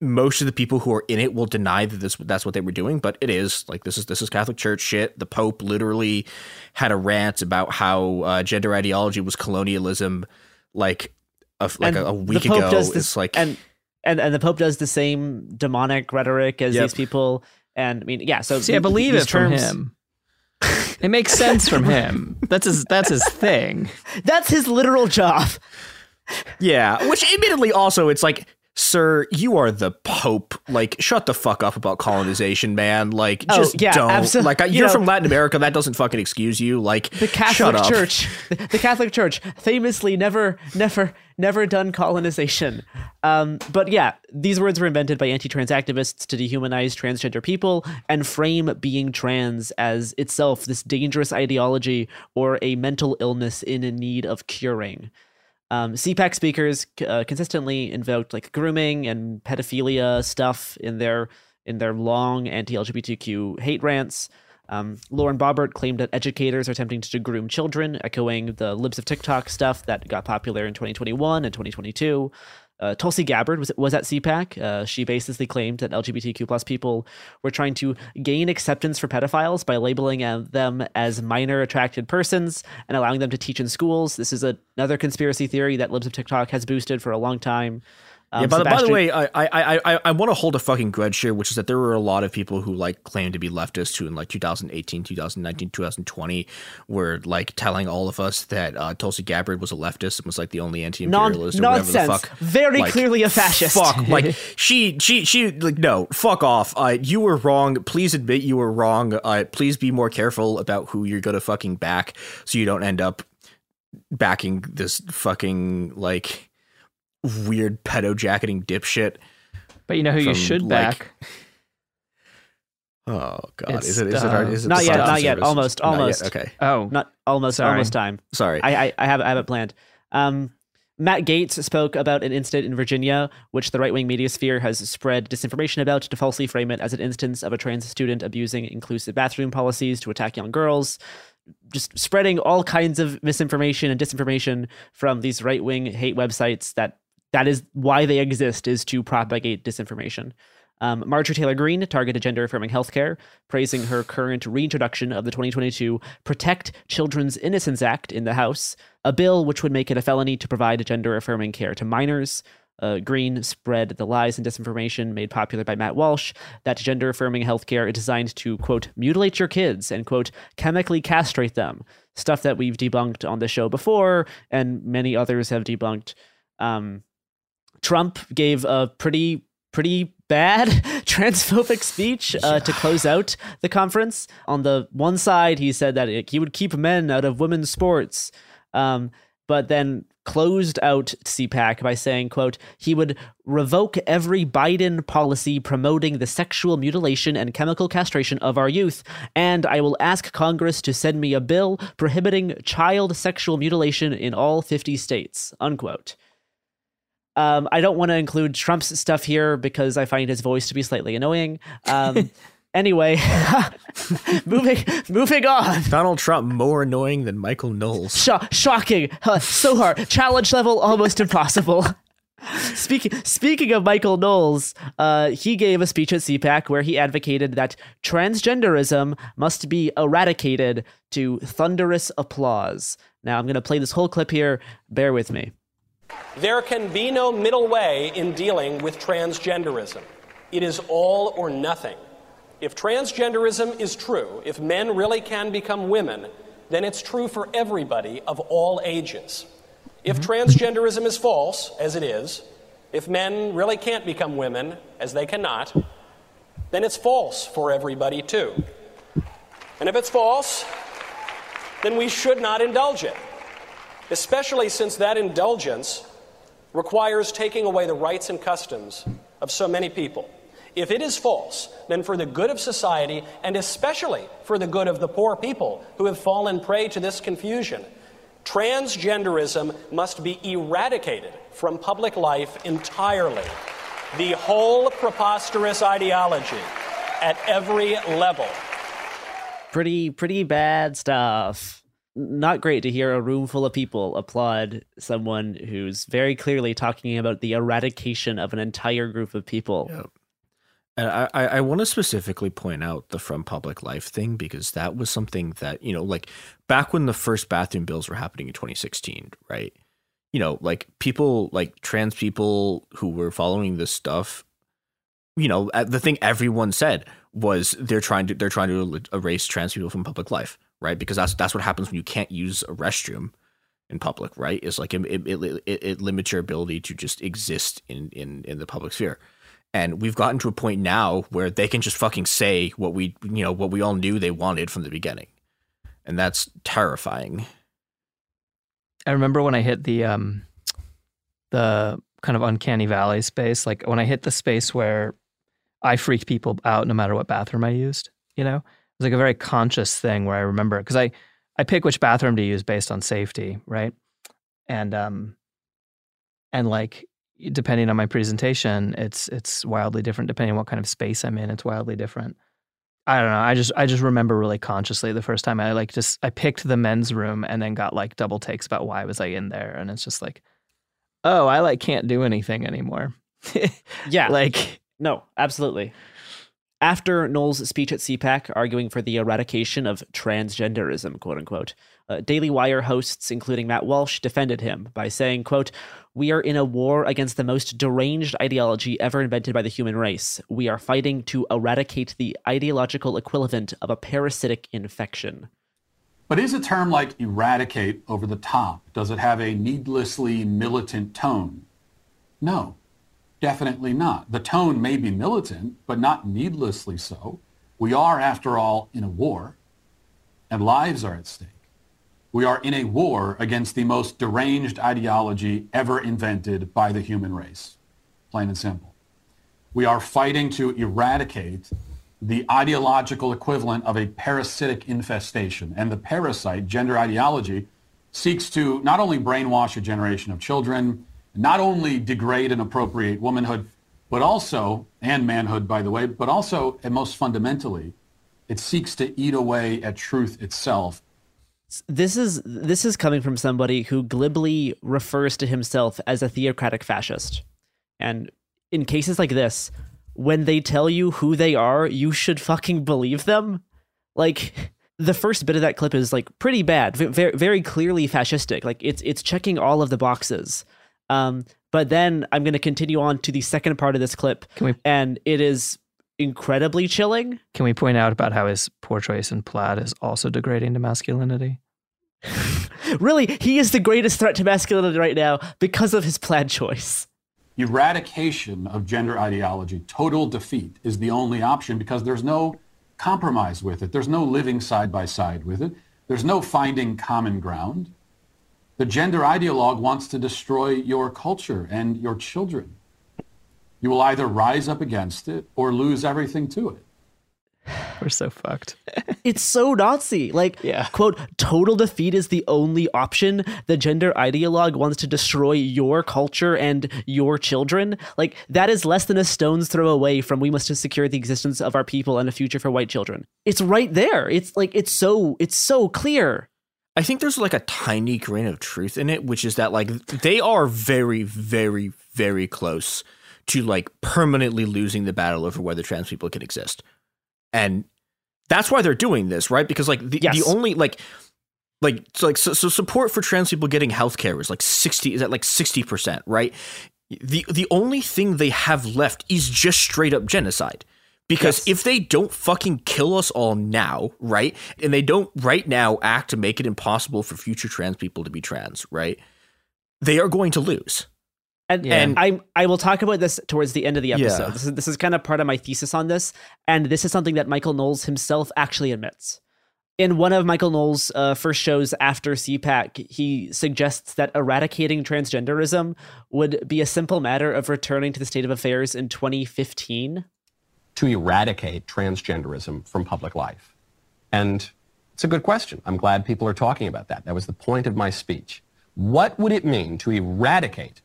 most of the people who are in it will deny that this that's what they were doing, but it is like this is this is Catholic Church shit. The Pope literally had a rant about how uh, gender ideology was colonialism, like a, like a, a week Pope ago. does It's this, like and and and the Pope does the same demonic rhetoric as Yep. these people. And I mean, yeah. So See, I believe these it from him. It makes sense from him. That's his. That's his thing. That's his literal job. Yeah, which admittedly also it's like, sir, you are the Pope. Like, shut the fuck up about colonization, man. Like, Oh, just yeah, don't. abso- like, you you're know- from Latin America. That doesn't fucking excuse you. Like, the Catholic shut up. Church, the, the Catholic Church, famously never, never, never done colonization. Um, but yeah, these words were invented by anti-trans activists to dehumanize transgender people and frame being trans as itself this dangerous ideology or a mental illness in need of curing. Um, CPAC speakers uh, consistently invoked like grooming and pedophilia stuff in their in their long anti-LGBTQ hate rants. Um, Lauren Boebert claimed that educators are attempting to groom children, echoing the libs of TikTok stuff that got popular in 2021 and 2022. Uh, Tulsi Gabbard was, was at CPAC. Uh, she basically claimed that LGBTQ plus people were trying to gain acceptance for pedophiles by labeling them as minor attracted persons and allowing them to teach in schools. This is a, another conspiracy theory that Libs of TikTok has boosted for a long time. Um, yeah, by, the, by the way, I I I I, want to hold a fucking grudge here, which is that there were a lot of people who like claimed to be leftists who in like 2018, 2019, 2020 were like telling all of us that uh, Tulsi Gabbard was a leftist and was like the only anti-imperialist or whatever the fuck. Very Like, clearly a fascist. Fuck, like she she she like no, fuck off. Uh, you were wrong. Please admit you were wrong. Uh, please be more careful about who you're gonna fucking back, so you don't end up backing this fucking like weird pedo jacketing dipshit. But you know who you should like- back? Oh god, It's, is it is it, our, uh, is it not yet, not yet, service? almost, Not yet, almost. Okay. Oh, not almost, Sorry. almost time. Sorry. I, I, I have, I have it planned. Um, Matt Gaetz spoke about an incident in Virginia, which the right wing media sphere has spread disinformation about to falsely frame it as an instance of a trans student abusing inclusive bathroom policies to attack young girls. Just spreading all kinds of misinformation and disinformation from these right wing hate websites that that is why they exist is to propagate disinformation. Um, Marjorie Taylor Greene targeted gender affirming healthcare, praising her current reintroduction of the 2022 Protect Children's Innocence Act in the House, a bill which would make it a felony to provide gender affirming care to minors. Uh, Greene spread the lies and disinformation made popular by Matt Walsh that gender affirming healthcare is designed to, quote, mutilate your kids and, quote, chemically castrate them. Stuff that we've debunked on the show before and many others have debunked. Um, Trump gave a pretty pretty bad transphobic speech uh, to close out the conference. On the one side, he said that it, he would keep men out of women's sports, um, but then closed out CPAC by saying, "quote He would revoke every Biden policy promoting the sexual mutilation and chemical castration of our youth, and I will ask Congress to send me a bill prohibiting child sexual mutilation in all 50 states." Unquote. Um, I don't want to include Trump's stuff here because I find his voice to be slightly annoying. Um, anyway, moving moving on. Donald Trump more annoying than Michael Knowles. Sho- shocking, Huh, so hard, challenge level almost impossible. Speaking speaking of Michael Knowles, uh, he gave a speech at CPAC where he advocated that transgenderism must be eradicated to thunderous applause. Now I'm going to play this whole clip here. Bear with me. There can be no middle way in dealing with transgenderism. It is all or nothing. If transgenderism is true, if men really can become women, then it's true for everybody of all ages. If mm-hmm. transgenderism is false, as it is, if men really can't become women, as they cannot, then it's false for everybody too. And if it's false, then we should not indulge it, especially since that indulgence requires taking away the rights and customs of so many people. If it is false, then for the good of society, and especially for the good of the poor people who have fallen prey to this confusion, transgenderism must be eradicated from public life entirely. The whole preposterous ideology at every level. Pretty pretty bad stuff. Not great to hear a room full of people applaud someone who's very clearly talking about the eradication of an entire group of people. And I, I, I want to specifically point out the from public life thing because that was something that, you know, like back when the first bathroom bills were happening in 2016, right? You know, like people, like trans people who were following this stuff, you know, uh, the thing everyone said was they're trying to they're trying to erase trans people from public life, right? Because that's that's what happens when you can't use a restroom in public, right? It's like it it, it, it limits your ability to just exist in in in the public sphere. And we've gotten to a point now where they can just fucking say what we you know what we all knew they wanted from the beginning, and that's terrifying. I remember when I hit the um the kind of uncanny valley space, like when I hit the space where I freaked people out no matter what bathroom I used. You know, was like a very conscious thing where I remember because I I pick which bathroom to use based on safety, right? And um and like depending on my presentation, it's it's wildly different. Depending on what kind of space I'm in, it's wildly different. I don't know. I just I just remember really consciously the first time I like just I picked the men's room and then got like double takes about why was I in there, and it's just like, oh, I like can't do anything anymore. yeah, like no, absolutely. After Knowles' speech at CPAC arguing for the eradication of transgenderism, quote unquote, uh, Daily Wire hosts, including Matt Walsh, defended him by saying, quote, We are in a war against the most deranged ideology ever invented by the human race. We are fighting to eradicate the ideological equivalent of a parasitic infection. But is a term like eradicate over the top? Does it have a needlessly militant tone? No. Definitely not. The tone may be militant, but not needlessly so. We are, after all, in a war, and lives are at stake. We are in a war against the most deranged ideology ever invented by the human race, plain and simple. We are fighting to eradicate the ideological equivalent of a parasitic infestation. And the parasite, gender ideology, seeks to not only brainwash a generation of children, not only degrade and appropriate womanhood, but also, and manhood, by the way, but also, and most fundamentally, it seeks to eat away at truth itself. This is this is coming from somebody who glibly refers to himself as a theocratic fascist. And in cases like this, when they tell you who they are, you should fucking believe them. Like the first bit of that clip is like pretty bad, very very clearly fascistic. Like it's it's checking all of the boxes. Um, but then I'm going to continue on to the second part of this clip, we, and it is incredibly chilling. Can we point out about how his poor choice in plaid is also degrading to masculinity? really, he is the greatest threat to masculinity right now because of his plaid choice. Eradication of gender ideology, total defeat, is the only option because there's no compromise with it. There's no living side by side with it. There's no finding common ground. The gender ideologue wants to destroy your culture and your children. You will either rise up against it or lose everything to it. We're so fucked. it's so Nazi. Like, yeah. quote, total defeat is the only option. The gender ideologue wants to destroy your culture and your children. Like, that is less than a stone's throw away from we must secure the existence of our people and a future for white children. It's right there. It's like, it's so, it's so clear. I think there's like a tiny grain of truth in it, which is that like they are very, very, very close to like permanently losing the battle over whether trans people can exist. And that's why they're doing this, right? Because like the, yes. the only like like so like so, so support for trans people getting healthcare is like 60 is at like 60%, right? The the only thing they have left is just straight up genocide. Because yes. if they don't fucking kill us all now, right? And they don't right now act to make it impossible for future trans people to be trans, right? They are going to lose. And, yeah. and I I will talk about this towards the end of the episode. Yeah. This is this is kind of part of my thesis on this, and this is something that Michael Knowles himself actually admits. In one of Michael Knowles' uh, first shows after CPAC, he suggests that eradicating transgenderism would be a simple matter of returning to the state of affairs in 2015 to eradicate transgenderism from public life? And it's a good question. I'm glad people are talking about that. That was the point of my speech. What would it mean to eradicate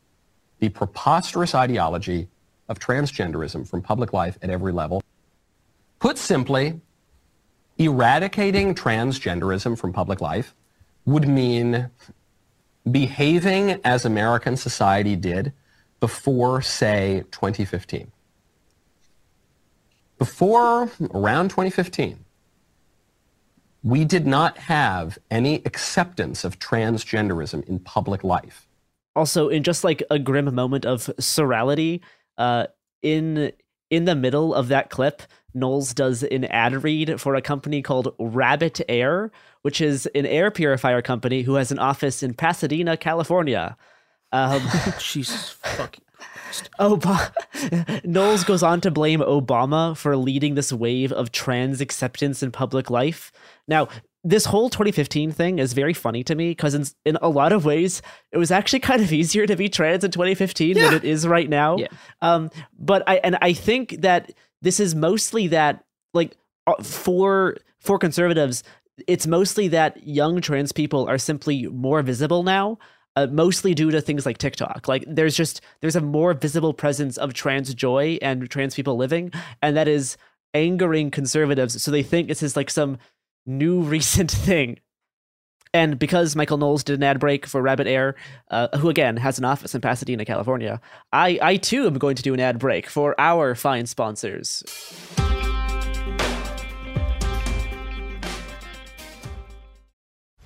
the preposterous ideology of transgenderism from public life at every level? Put simply, eradicating transgenderism from public life would mean behaving as American society did before, say, 2015. Before around 2015, we did not have any acceptance of transgenderism in public life. Also, in just like a grim moment of sorality, uh, in in the middle of that clip, Knowles does an ad read for a company called Rabbit Air, which is an air purifier company who has an office in Pasadena, California. Um, Jesus fucking. Ob- Knowles goes on to blame Obama for leading this wave of trans acceptance in public life. Now, this whole 2015 thing is very funny to me because in, in a lot of ways it was actually kind of easier to be trans in 2015 than it is right now. Yeah. Um, but I and I think that this is mostly that like uh, for for conservatives, it's mostly that young trans people are simply more visible now. Uh, mostly due to things like TikTok. Like there's just there's a more visible presence of trans joy and trans people living, and that is angering conservatives. So they think this is like some new recent thing. And because Michael Knowles did an ad break for Rabbit Air, uh, who again has an office in Pasadena, California, I, I too am going to do an ad break for our fine sponsors.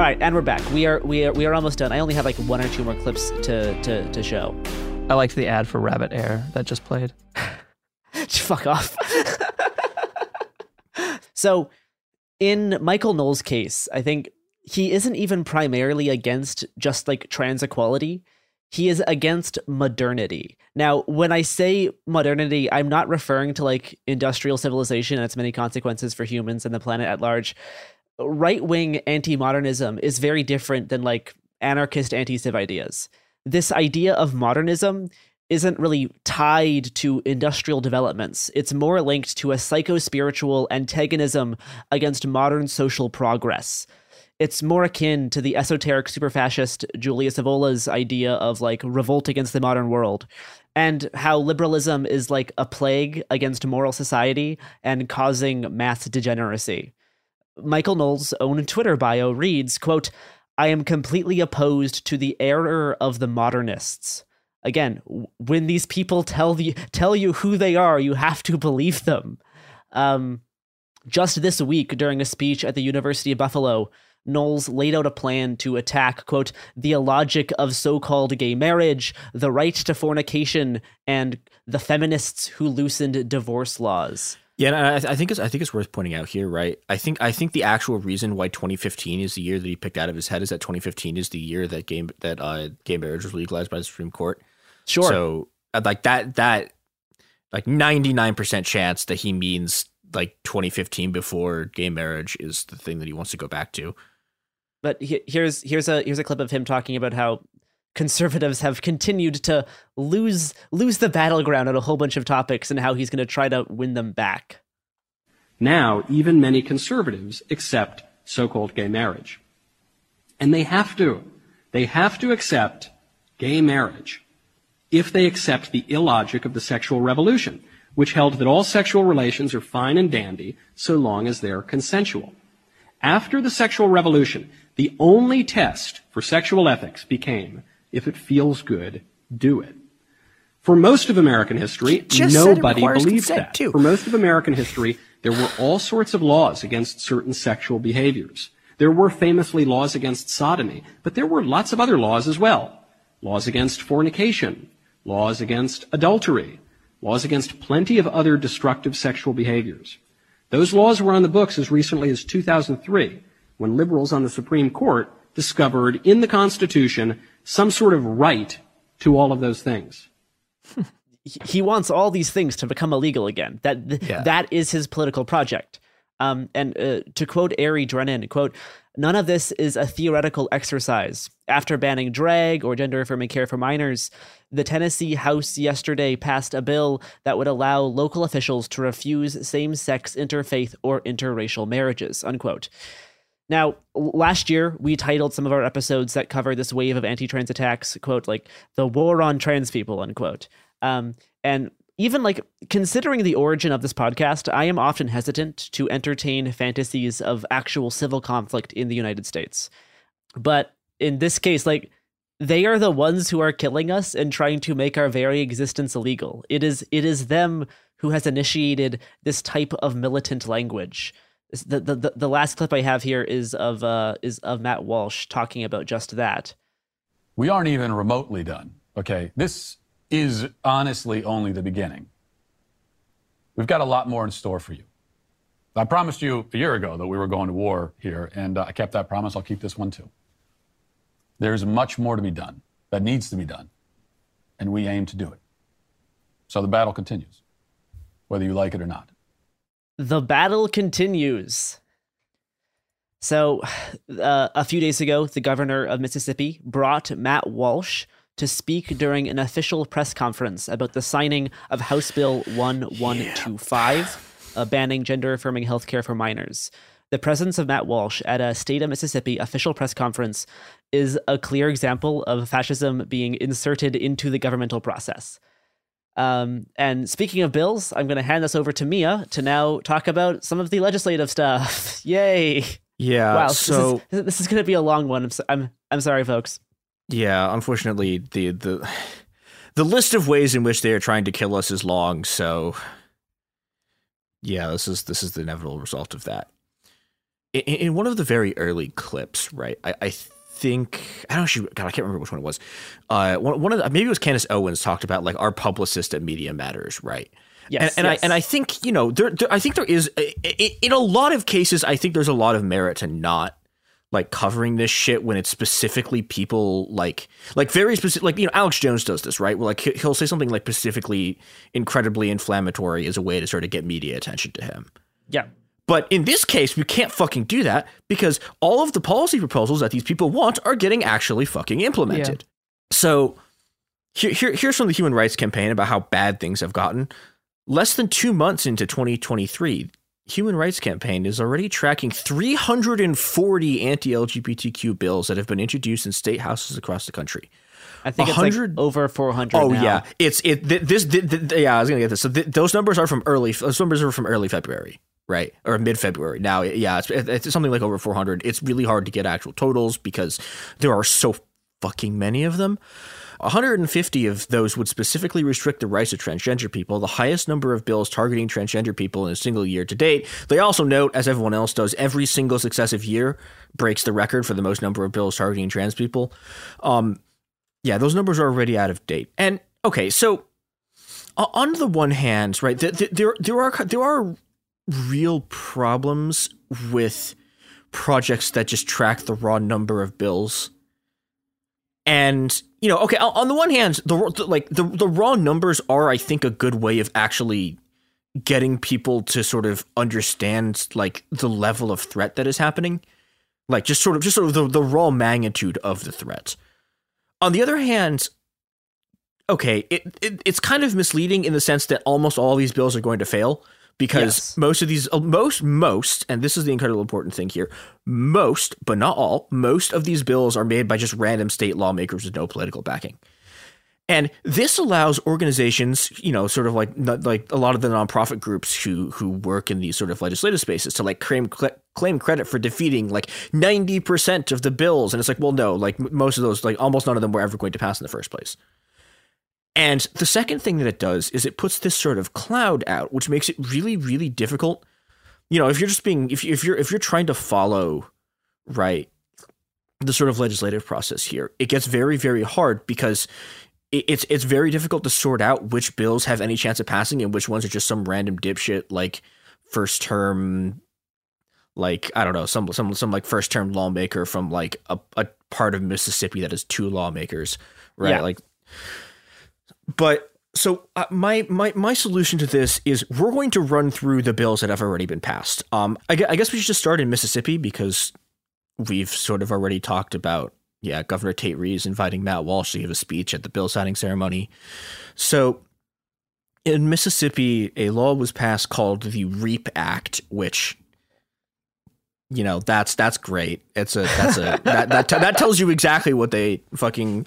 All right, and we're back. We are we are we are almost done. I only have like one or two more clips to to to show. I liked the ad for Rabbit Air that just played. Fuck off. so, in Michael Knowles' case, I think he isn't even primarily against just like trans equality. He is against modernity. Now, when I say modernity, I'm not referring to like industrial civilization and its many consequences for humans and the planet at large. Right wing anti modernism is very different than like anarchist anti civ ideas. This idea of modernism isn't really tied to industrial developments. It's more linked to a psycho spiritual antagonism against modern social progress. It's more akin to the esoteric superfascist Julius Evola's idea of like revolt against the modern world, and how liberalism is like a plague against moral society and causing mass degeneracy. Michael Knowles' own Twitter bio reads, quote, I am completely opposed to the error of the modernists. Again, when these people tell the tell you who they are, you have to believe them. Um, just this week, during a speech at the University of Buffalo, Knowles laid out a plan to attack, quote, the illogic of so called gay marriage, the right to fornication, and the feminists who loosened divorce laws. Yeah, I, I think it's I think it's worth pointing out here, right? I think I think the actual reason why 2015 is the year that he picked out of his head is that 2015 is the year that game that uh, gay marriage was legalized by the Supreme Court. Sure. So uh, like that that like 99% chance that he means like 2015 before gay marriage is the thing that he wants to go back to. But he, here's here's a here's a clip of him talking about how conservatives have continued to lose lose the battleground on a whole bunch of topics and how he's going to try to win them back. Now, even many conservatives accept so-called gay marriage. And they have to. They have to accept gay marriage if they accept the illogic of the sexual revolution, which held that all sexual relations are fine and dandy so long as they're consensual. After the sexual revolution, the only test for sexual ethics became if it feels good, do it. For most of American history, nobody believed that. Too. For most of American history, there were all sorts of laws against certain sexual behaviors. There were famously laws against sodomy, but there were lots of other laws as well. Laws against fornication, laws against adultery, laws against plenty of other destructive sexual behaviors. Those laws were on the books as recently as 2003, when liberals on the Supreme Court discovered in the Constitution some sort of right to all of those things. he wants all these things to become illegal again. That yeah. that is his political project. Um, and uh, to quote Ari Drennen, quote, none of this is a theoretical exercise. After banning drag or gender affirming care for minors, the Tennessee House yesterday passed a bill that would allow local officials to refuse same sex interfaith or interracial marriages, unquote. Now, last year, we titled some of our episodes that cover this wave of anti trans attacks, quote, like the war on trans people, unquote. Um, and even like considering the origin of this podcast, I am often hesitant to entertain fantasies of actual civil conflict in the United States. But in this case, like, they are the ones who are killing us and trying to make our very existence illegal. It is it is them who has initiated this type of militant language the, the the last clip I have here is of uh is of Matt Walsh talking about just that. We aren't even remotely done. Okay, this is honestly only the beginning. We've got a lot more in store for you. I promised you a year ago that we were going to war here, and uh, I kept that promise. I'll keep this one too. There's much more to be done that needs to be done, and we aim to do it. So the battle continues, whether you like it or not the battle continues. So, uh, a few days ago, the governor of Mississippi brought Matt Walsh to speak during an official press conference about the signing of House Bill 1125, yeah. uh, banning gender affirming healthcare for minors. The presence of Matt Walsh at a state of Mississippi official press conference is a clear example of fascism being inserted into the governmental process. Um, and speaking of bills, I'm going to hand this over to Mia to now talk about some of the legislative stuff. Yay! Yeah. Wow. So this is, this is going to be a long one. I'm, so, I'm I'm sorry, folks. Yeah. Unfortunately, the the the list of ways in which they are trying to kill us is long. So yeah, this is this is the inevitable result of that. In, in one of the very early clips, right? I, I think I don't know. She God, I can't remember which one it was. Uh, one, one of the, maybe it was Candace Owens talked about like our publicist at Media Matters, right? Yes, and, and yes. I and I think you know there, there I think there is in a lot of cases I think there's a lot of merit to not like covering this shit when it's specifically people like like very specific like you know Alex Jones does this right where like he'll say something like specifically incredibly inflammatory as a way to sort of get media attention to him. Yeah. But in this case, we can't fucking do that because all of the policy proposals that these people want are getting actually fucking implemented. Yeah. So here, here, here's from the Human Rights Campaign about how bad things have gotten. Less than two months into 2023, Human Rights Campaign is already tracking 340 anti-LGBTQ bills that have been introduced in state houses across the country. I think 100, it's like over 400. Oh now. yeah, it's it. This, this, this, yeah, I was gonna get this. So th- those numbers are from early. Those numbers are from early February right? Or mid February. Now, yeah, it's, it's something like over 400. It's really hard to get actual totals because there are so fucking many of them. 150 of those would specifically restrict the rights of transgender people, the highest number of bills targeting transgender people in a single year to date. They also note, as everyone else does, every single successive year breaks the record for the most number of bills targeting trans people. Um, yeah, those numbers are already out of date. And okay, so on the one hand, right, there there are there are real problems with projects that just track the raw number of bills. And you know, okay, on the one hand, the, the like the the raw numbers are, I think, a good way of actually getting people to sort of understand like the level of threat that is happening, like just sort of just sort of the, the raw magnitude of the threat. On the other hand, okay, it, it it's kind of misleading in the sense that almost all these bills are going to fail because Yes. most of these uh, most most and this is the incredibly important thing here most but not all most of these bills are made by just random state lawmakers with no political backing. And this allows organizations you know sort of like like a lot of the nonprofit groups who who work in these sort of legislative spaces to like claim claim credit for defeating like 90% of the bills. And it's like well no like most of those like almost none of them were ever going to pass in the first place and the second thing that it does is it puts this sort of cloud out, which makes it really, really difficult. You know, if you're just being, if, you- if you're, if you're trying to follow, right, the sort of legislative process here, it gets very, very hard because it, it's, it's very difficult to sort out which bills have any chance of passing and which ones are just some random dipshit like first term, like I don't know, some some some like first term lawmaker from like a, a part of Mississippi that has two lawmakers, right? Yeah. Like but so uh, my my my solution to this is we're going to run through the bills that have already been passed. Um, I, I guess we should just start in Mississippi because we've sort of already talked about yeah Governor Tate Reeves inviting Matt Walsh to give a speech at the bill signing ceremony. So in Mississippi, a law was passed called the REAP Act, which you know that's that's great. It's a that's a that that that tells you exactly what they fucking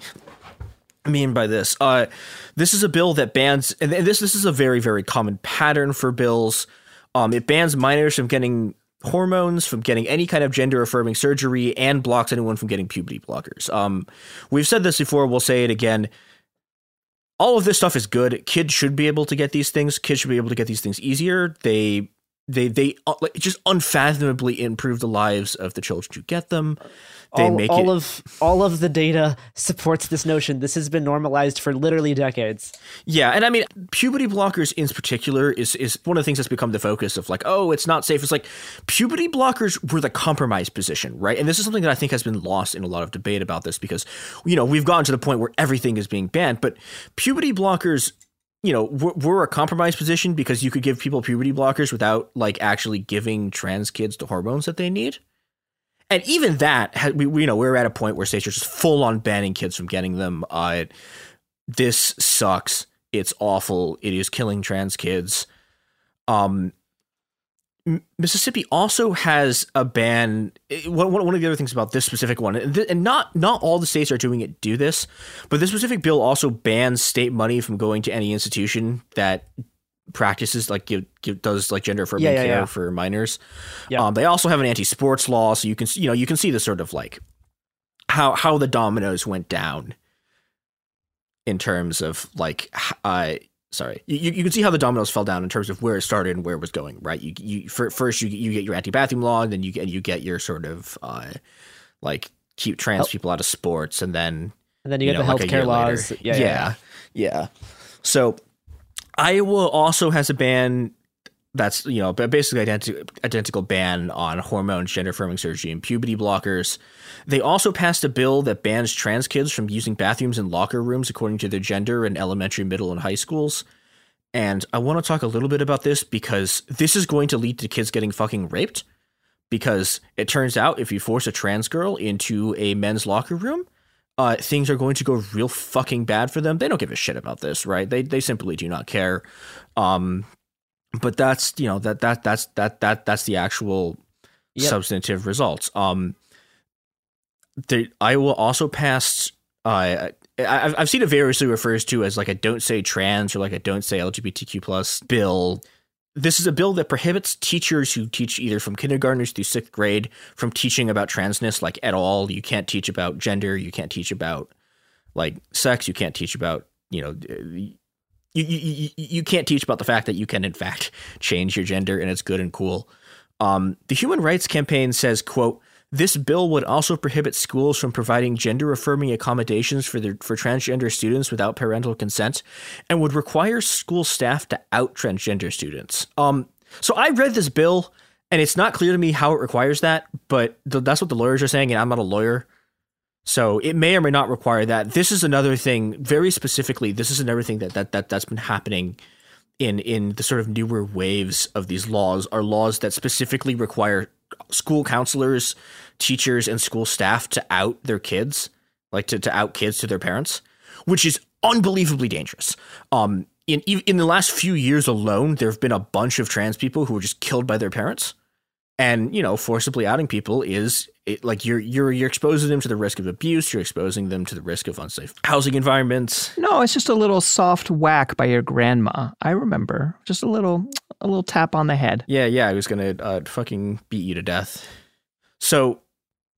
mean by this. Uh, this is a bill that bans, and this this is a very very common pattern for bills. Um, it bans minors from getting hormones, from getting any kind of gender affirming surgery, and blocks anyone from getting puberty blockers. Um, we've said this before. We'll say it again. All of this stuff is good. Kids should be able to get these things. Kids should be able to get these things easier. They they they uh, like, just unfathomably improve the lives of the children who get them. They all, all it of all of the data supports this notion. This has been normalized for literally decades. Yeah, and I mean puberty blockers in particular is is one of the things that's become the focus of like, oh, it's not safe. It's like puberty blockers were the compromise position, right? And this is something that I think has been lost in a lot of debate about this because you know we've gotten to the point where everything is being banned, but puberty blockers. You know, were, were a compromise position because you could give people puberty blockers without like actually giving trans kids the hormones that they need. And even that, we, we you know we're at a point where states are just full on banning kids from getting them. Uh, this sucks. It's awful. It is killing trans kids. Um, Mississippi also has a ban. One, One, one of the other things about this specific one, and not not all the states are doing it. Do this, but this specific bill also bans state money from going to any institution that practices like give, give does like gender affirming Yeah, yeah, care yeah. for minors. Um, they also have an anti sports law, so you can you know you can see the sort of like how how the dominoes went down in terms of like uh sorry you, you can see how the dominoes fell down in terms of where it started and where it was going right you you fir- first you you get your anti-bathroom law and then you get you get your sort of uh like keep trans Hel- people out of sports and then And then you get the like healthcare laws. Yeah, yeah, yeah, yeah so iowa also has a ban that's you know basically identi- identical ban on hormones, gender affirming surgery, and puberty blockers. They also passed a bill that bans trans kids from using bathrooms and locker rooms according to their gender in elementary, middle, and high schools. And I want to talk a little bit about this because this is going to lead to kids getting fucking raped. Because it turns out if you force a trans girl into a men's locker room, uh, things are going to go real fucking bad for them. They don't give a shit about this, right? They they simply do not care. Um, but that's you know that that that's that that that's the actual Yep. substantive results. Um, the Iowa also passed. Uh, I- I've I've seen it variously refers to as like a "Don't Say Trans" or like a "Don't Say LGBTQ plus" bill. This is a bill that prohibits teachers who teach either from kindergartners through sixth grade from teaching about transness, like at all. You can't teach about gender. You can't teach about like sex. You can't teach about you know you, you, you, you can't teach about the fact that you can in fact change your gender and it's good and cool. Um, the Human Rights Campaign says, quote, this bill would also prohibit schools from providing gender affirming accommodations for their, for transgender students without parental consent and would require school staff to out transgender students. Um, So I read this bill, and it's not clear to me how it requires that, but th- that's what the lawyers are saying, and I'm not a lawyer. So it may or may not require that. This is another thing, very specifically, this is another thing that, that, that that's been happening in in the sort of newer waves of these laws are laws that specifically require school counselors, teachers, and school staff to out their kids, like to, to out kids to their parents, which is unbelievably dangerous. Um, in in the last few years alone, there have been a bunch of trans people who were just killed by their parents, and you know, forcibly outing people is it, like you're you're you're exposing them to the risk of abuse. You're exposing them to the risk of unsafe housing environments. No, it's just a little soft whack by your grandma. I remember, just a little a little tap on the head. Yeah, yeah, I was gonna uh, fucking beat you to death. So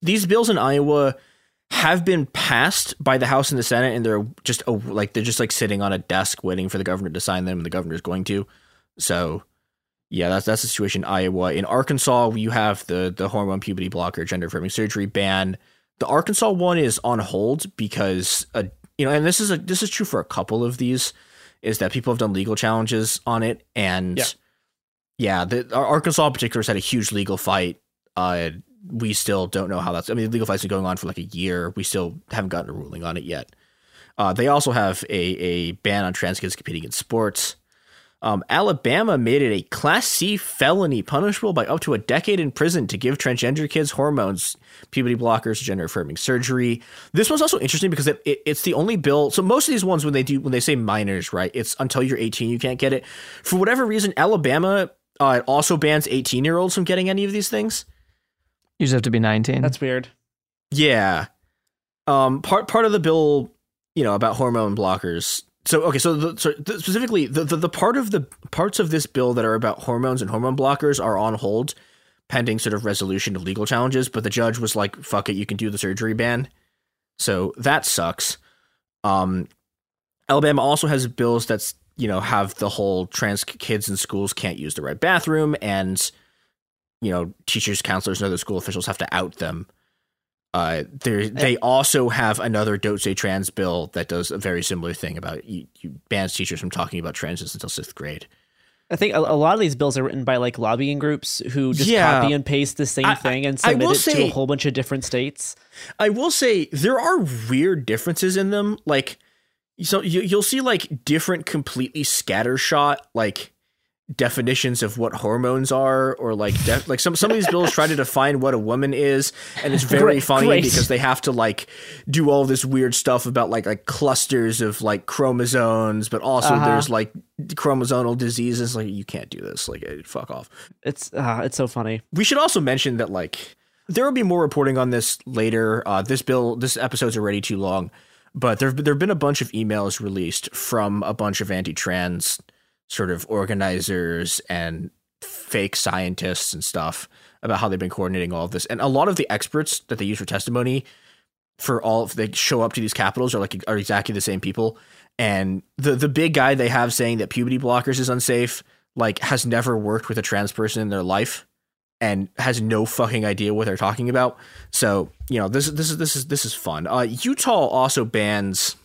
these bills in Iowa have been passed by the House and the Senate, and they're just oh, like they're just like sitting on a desk waiting for the governor to sign them, and the governor's going to. So, yeah, that's that's the situation in Iowa. In Arkansas, you have the the hormone puberty blocker, gender affirming surgery ban. The Arkansas one is on hold because uh, you know, and this is a this is true for a couple of these, is that people have done legal challenges on it, and yeah, yeah the Arkansas in particular has had a huge legal fight. Uh, we still don't know how that's. I mean, the legal fight's been going on for like a year. We still haven't gotten a ruling on it yet. Uh, they also have a, a ban on trans kids competing in sports. Um, Alabama made it a Class C felony punishable by up to a decade in prison to give transgender kids hormones, puberty blockers, gender affirming surgery. This one's also interesting because it, it, it's the only bill. So most of these ones, when they do when they say minors, right, it's until you're 18 you can't get it. For whatever reason, Alabama uh, also bans 18 year olds from getting any of these things. You just have to be 19. That's weird. Yeah. Um, part part of the bill, you know, about hormone blockers. So okay, so, the, so the, specifically the, the the part of the parts of this bill that are about hormones and hormone blockers are on hold, pending sort of resolution of legal challenges. But the judge was like, "Fuck it, you can do the surgery ban." So that sucks. Um, Alabama also has bills that's you know have the whole trans kids in schools can't use the right bathroom and you know, teachers, counselors, and other school officials have to out them. Uh, they also have another Don't Say Trans bill that does a very similar thing about you, you bans teachers from talking about transes until sixth grade. I think a, a, lot of these bills are written by like lobbying groups who just yeah. copy and paste the same I, thing and submit it say, to a whole bunch of different states. I will say there are weird differences in them. Like, so you, you'll see like different, completely scattershot like definitions of what hormones are or like def- like some some of these bills try to define what a woman is and it's very great, funny great. because they have to like do all this weird stuff about like like clusters of like chromosomes but also uh-huh. there's like chromosomal diseases. Like you can't do this. Like fuck off. It's uh, it's so funny. We should also mention that like there will be more reporting on this later. Uh this bill this episode's already too long but there there've been a bunch of emails released from a bunch of anti-trans sort of organizers and fake scientists and stuff about how they've been coordinating all of this. And a lot of the experts that they use for testimony for all if they show up to these capitals are like are exactly the same people. And the the big guy they have saying that puberty blockers is unsafe, like has never worked with a trans person in their life and has no fucking idea what they're talking about. So, you know, this this is this is this is fun. Uh, Utah also bans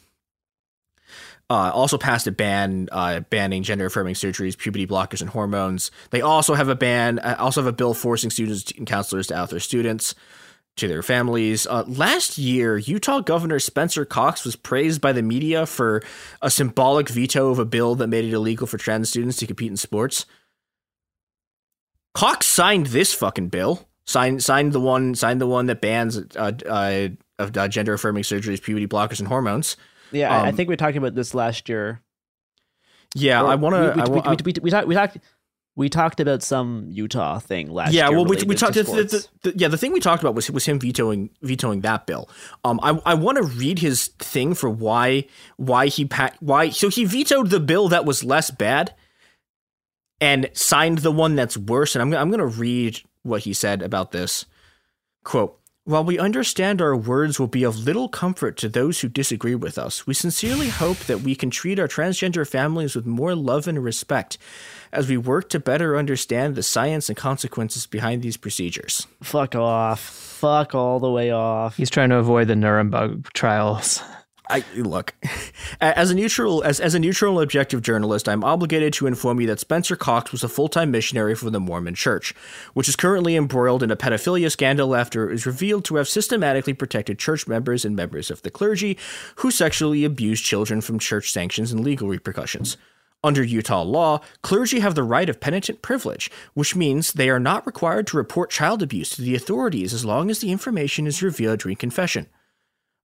uh, also passed a ban uh, banning gender affirming surgeries, puberty blockers, and hormones. They also have a ban, uh, also have a bill forcing students and counselors to out their students to their families. Uh, last year, Utah Governor Spencer Cox was praised by the media for a symbolic veto of a bill that made it illegal for trans students to compete in sports. Cox signed this fucking bill. Signed signed the one signed the one that bans uh, uh, of gender affirming surgeries, puberty blockers, and hormones. Yeah, um, I think we talked about this last year. Yeah, or I want to. We, we, we, we, we, talked. We talked. We talked about some Utah thing last yeah, year. well, we, we talked. The, the, the, yeah, the thing we talked about was was him vetoing vetoing that bill. Um, I I want to read his thing for why why he why so he vetoed the bill that was less bad, and signed the one that's worse. And I'm I'm going to read what he said about this. Quote. While we understand our words will be of little comfort to those who disagree with us, we sincerely hope that we can treat our transgender families with more love and respect as we work to better understand the science and consequences behind these procedures. Fuck off. Fuck all the way off. He's trying to avoid the Nuremberg trials. I look as a neutral as as a neutral and objective journalist, I'm obligated to inform you that Spencer Cox was a full time missionary for the Mormon Church, which is currently embroiled in a pedophilia scandal after it was revealed to have systematically protected church members and members of the clergy who sexually abused children from church sanctions and legal repercussions. Under Utah law, clergy have the right of penitent privilege, which means they are not required to report child abuse to the authorities as long as the information is revealed during confession.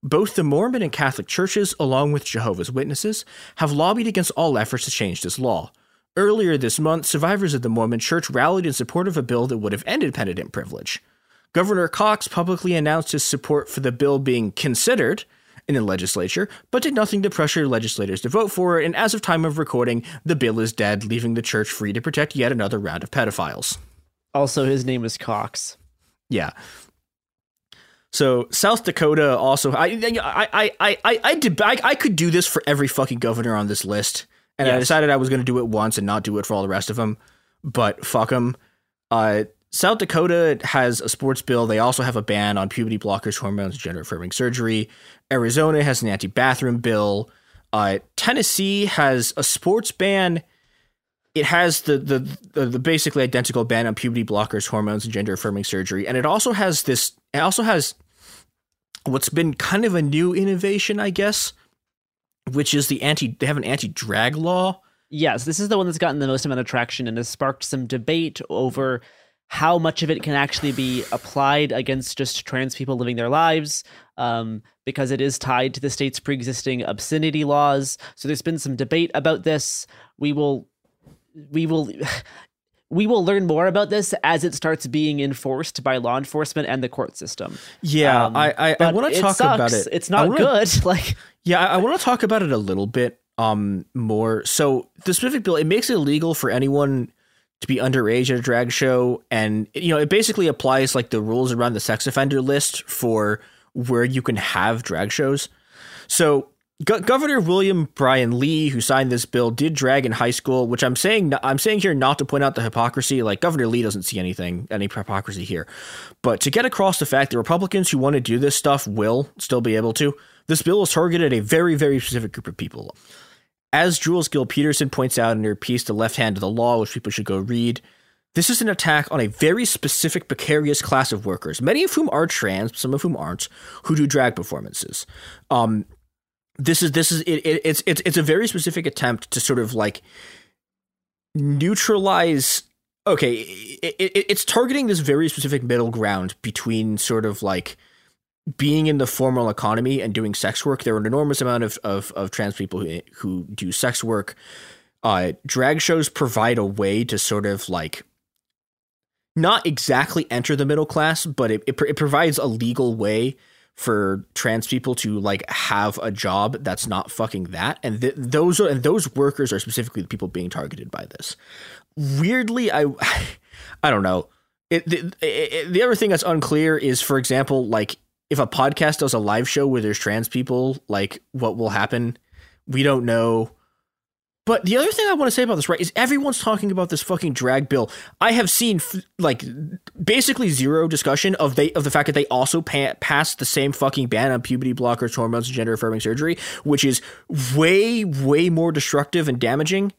Both the Mormon and Catholic churches, along with Jehovah's Witnesses, have lobbied against all efforts to change this law. Earlier this month, survivors of the Mormon Church rallied in support of a bill that would have ended penitent privilege. Governor Cox publicly announced his support for the bill being considered in the legislature, but did nothing to pressure legislators to vote for it, and as of time of recording, the bill is dead, leaving the church free to protect yet another round of pedophiles. Also, his name is Cox. Yeah. So South Dakota also, I, I, I, I, I, I, did, I, I could do this for every fucking governor on this list, and I decided I was going to do it once and not do it for all the rest of them. But fuck them. Uh, South Dakota has a sports bill. They also have a ban on puberty blockers, hormones, gender affirming surgery. Arizona has an anti-bathroom bill. Uh, Tennessee has a sports ban. It has the, the the the basically identical ban on puberty blockers, hormones, and gender affirming surgery, and it also has this. It also has what's been kind of a new innovation, I guess, which is the anti. They have an anti-drag law. Yes, this is the one that's gotten the most amount of traction and has sparked some debate over how much of it can actually be applied against just trans people living their lives, um, because it is tied to the state's pre-existing obscenity laws. So there's been some debate about this. We will, we will. We will learn more about this as it starts being enforced by law enforcement and the court system. Yeah, Um, I I, I want to talk about it. It's not wanna- good. Like, Yeah, I, I want to talk about it a little bit um more. So the specific bill it makes it illegal for anyone to be underage at a drag show, and you know it basically applies like the rules around the sex offender list for where you can have drag shows. So Go- Governor William Byron Lee, who signed this bill, did drag in high school, which I'm saying I'm saying here not to point out the hypocrisy. Like Governor Lee doesn't see anything, any hypocrisy here, but to get across the fact that Republicans who want to do this stuff will still be able to. This bill is targeted at a very, very specific group of people. As Jules Gill Peterson points out in her piece, The Left Hand of the Law, which people should go read, this is an attack on a very specific, precarious class of workers, many of whom are trans, some of whom aren't, who do drag performances. Um, this is this is it, it, it's it's it's a very specific attempt to sort of like neutralize. Okay, it, it, it's targeting this very specific middle ground between sort of like being in the formal economy and doing sex work. There are an enormous amount of of, of trans people who, who do sex work. Uh, drag shows provide a way to sort of like not exactly enter the middle class, but it, it, it provides a legal way for trans people to like have a job that's not fucking that. And th- those are and those workers are specifically the people being targeted by this. Weirdly i i don't know. It, the, it, the other thing that's unclear is for example like if a podcast does a live show where there's trans people like what will happen? We don't know but the other thing I want to say about this, right, is everyone's talking about this fucking drag bill. I have seen f- like basically zero discussion of they of the fact that they also pa- passed the same fucking ban on puberty blockers, hormones, and gender affirming surgery, which is way way more destructive and damaging.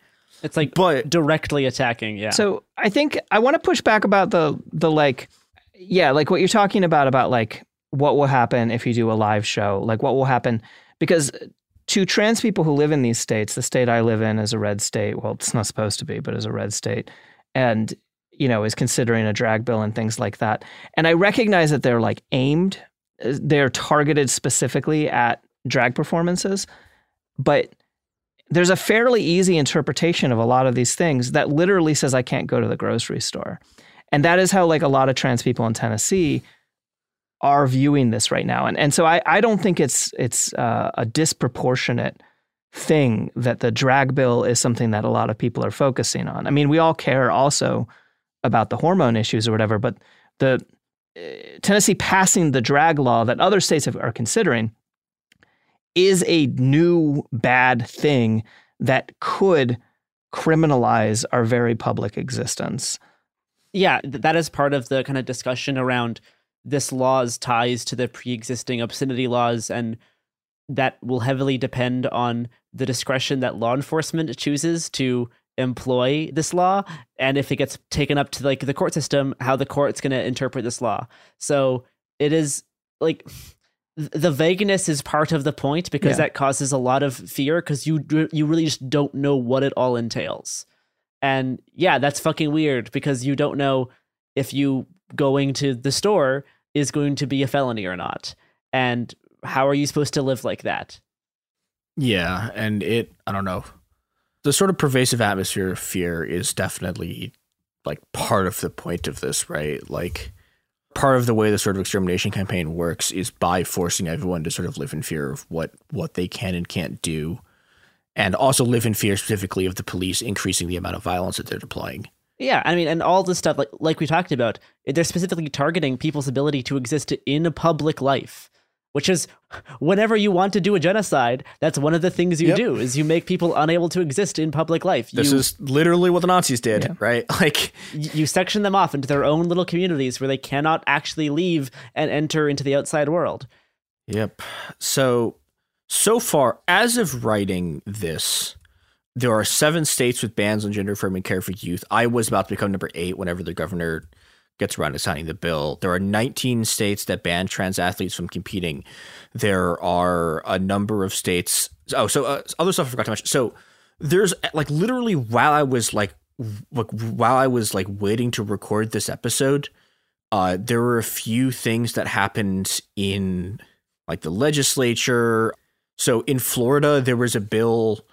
It's like but directly attacking. Yeah. So I think I want to push back about the the like, yeah, like what you're talking about about like what will happen if you do a live show, like what will happen because to trans people who live in these states, the state I live in is a red state. Well, it's not supposed to be, but is a red state, and you know is considering a drag bill and things like that. And I recognize that they're like aimed, uh, they're targeted specifically at drag performances, but there's a fairly easy interpretation of a lot of these things that literally says I can't go to the grocery store. And that is how like a lot of trans people in Tennessee are viewing this right now. And and so I, I don't think it's it's uh, a disproportionate thing that the drag bill is something that a lot of people are focusing on. I mean, we all care also about the hormone issues or whatever, but the uh, Tennessee passing the drag law that other states have, are considering is a new bad thing that could criminalize our very public existence. yeah, that is part of the kind of discussion around this law's ties to the pre-existing obscenity laws and that will heavily depend on the discretion that law enforcement chooses to employ this law and if it gets taken up to like the court system how the court's going to interpret this law so it is like the vagueness is part of the point because Yeah. that causes a lot of fear because you you really just don't know what it all entails and yeah that's fucking weird because you don't know if you going to the store is going to be a felony or not and how are you supposed to live like that Yeah, and it I don't know. The sort of pervasive atmosphere of fear is definitely like part of the point of this, right? Like part of the way the sort of extermination campaign works is by forcing everyone to sort of live in fear of what what they can and can't do and also live in fear specifically of the police increasing the amount of violence that they're deploying. Yeah, I mean, and all this stuff, like like we talked about, they're specifically targeting people's ability to exist in a public life, which is whenever you want to do a genocide, that's one of the things you Yep. do is you make people unable to exist in public life. This you, is literally what the Nazis did, right? Like you section them off into their own little communities where they cannot actually leave and enter into the outside world. Yep. So, so far, as of writing this, there are seven states with bans on gender affirming care for youth. Iowa's about to become number eight whenever the governor gets around to signing the bill. There are 19 states that ban trans athletes from competing. There are a number of states. Oh, so uh, other stuff I forgot to mention. So there's like literally while I was like, like while I was like waiting to record this episode, uh, there were a few things that happened in like the legislature. So in Florida, there was a bill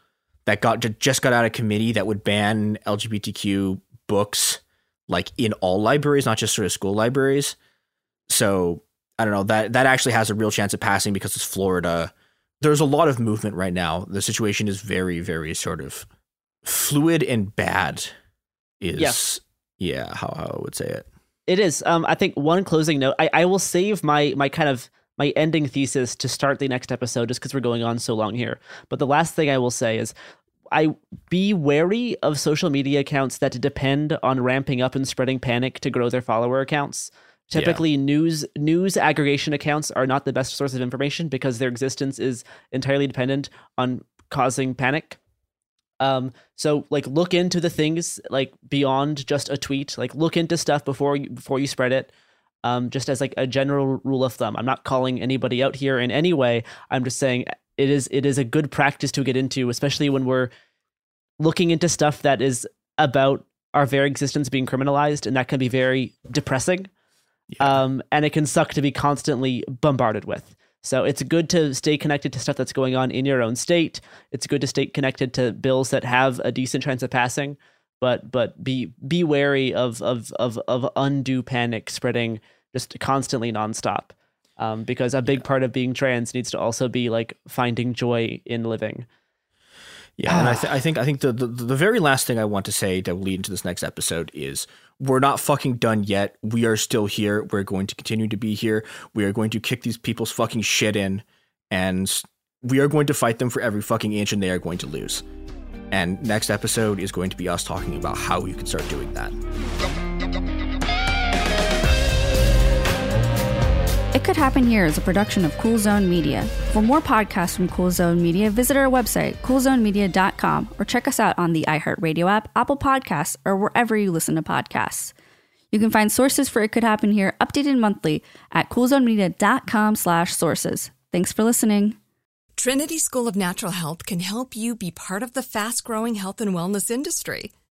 that got just got out of committee that would ban LGBTQ books like in all libraries, not just sort of school libraries. So I don't know that that actually has a real chance of passing because it's Florida. There's a lot of movement right now. The situation is very, very sort of fluid and bad. Is Yes. yeah how, how I would say it. It is. Um, I think one closing note. I, I will save my my kind of my ending thesis to start the next episode, just because we're going on so long here. But the last thing I will say is, I be wary of social media accounts that depend on ramping up and spreading panic to grow their follower accounts. Yeah. Typically, news news aggregation accounts are not the best source of information because their existence is entirely dependent on causing panic. Um, so like look into the things like beyond just a tweet. Like look into stuff before you before you spread it. Um, just as like a general rule of thumb. I'm not calling anybody out here in any way. I'm just saying it is it is a good practice to get into, especially when we're looking into stuff that is about our very existence being criminalized, and that can be very depressing. Um, and it can suck to be constantly bombarded with. So it's good to stay connected to stuff that's going on in your own state. It's good to stay connected to bills that have a decent chance of passing, but but be be wary of of of of undue panic spreading just constantly nonstop. Um, because a big part of being trans needs to also be like finding joy in living. Yeah, and I, th- I think I think the, the the very last thing I want to say that will lead into this next episode is we're not fucking done yet. We are still here. We're going to continue to be here. We are going to kick these people's fucking shit in, and we are going to fight them for every fucking inch, and they are going to lose. And next episode is going to be us talking about how you can start doing that. Could Happen Here is a production of Cool Zone Media. For more podcasts from Cool Zone Media, visit our website, coolzonemedia.com, or check us out on the iHeartRadio app, Apple Podcasts, or wherever you listen to podcasts. You can find sources for It Could Happen Here updated monthly at coolzonemedia.com slash sources. Thanks for listening. Trinity School of Natural Health can help you be part of the fast growing health and wellness industry.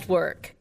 Network.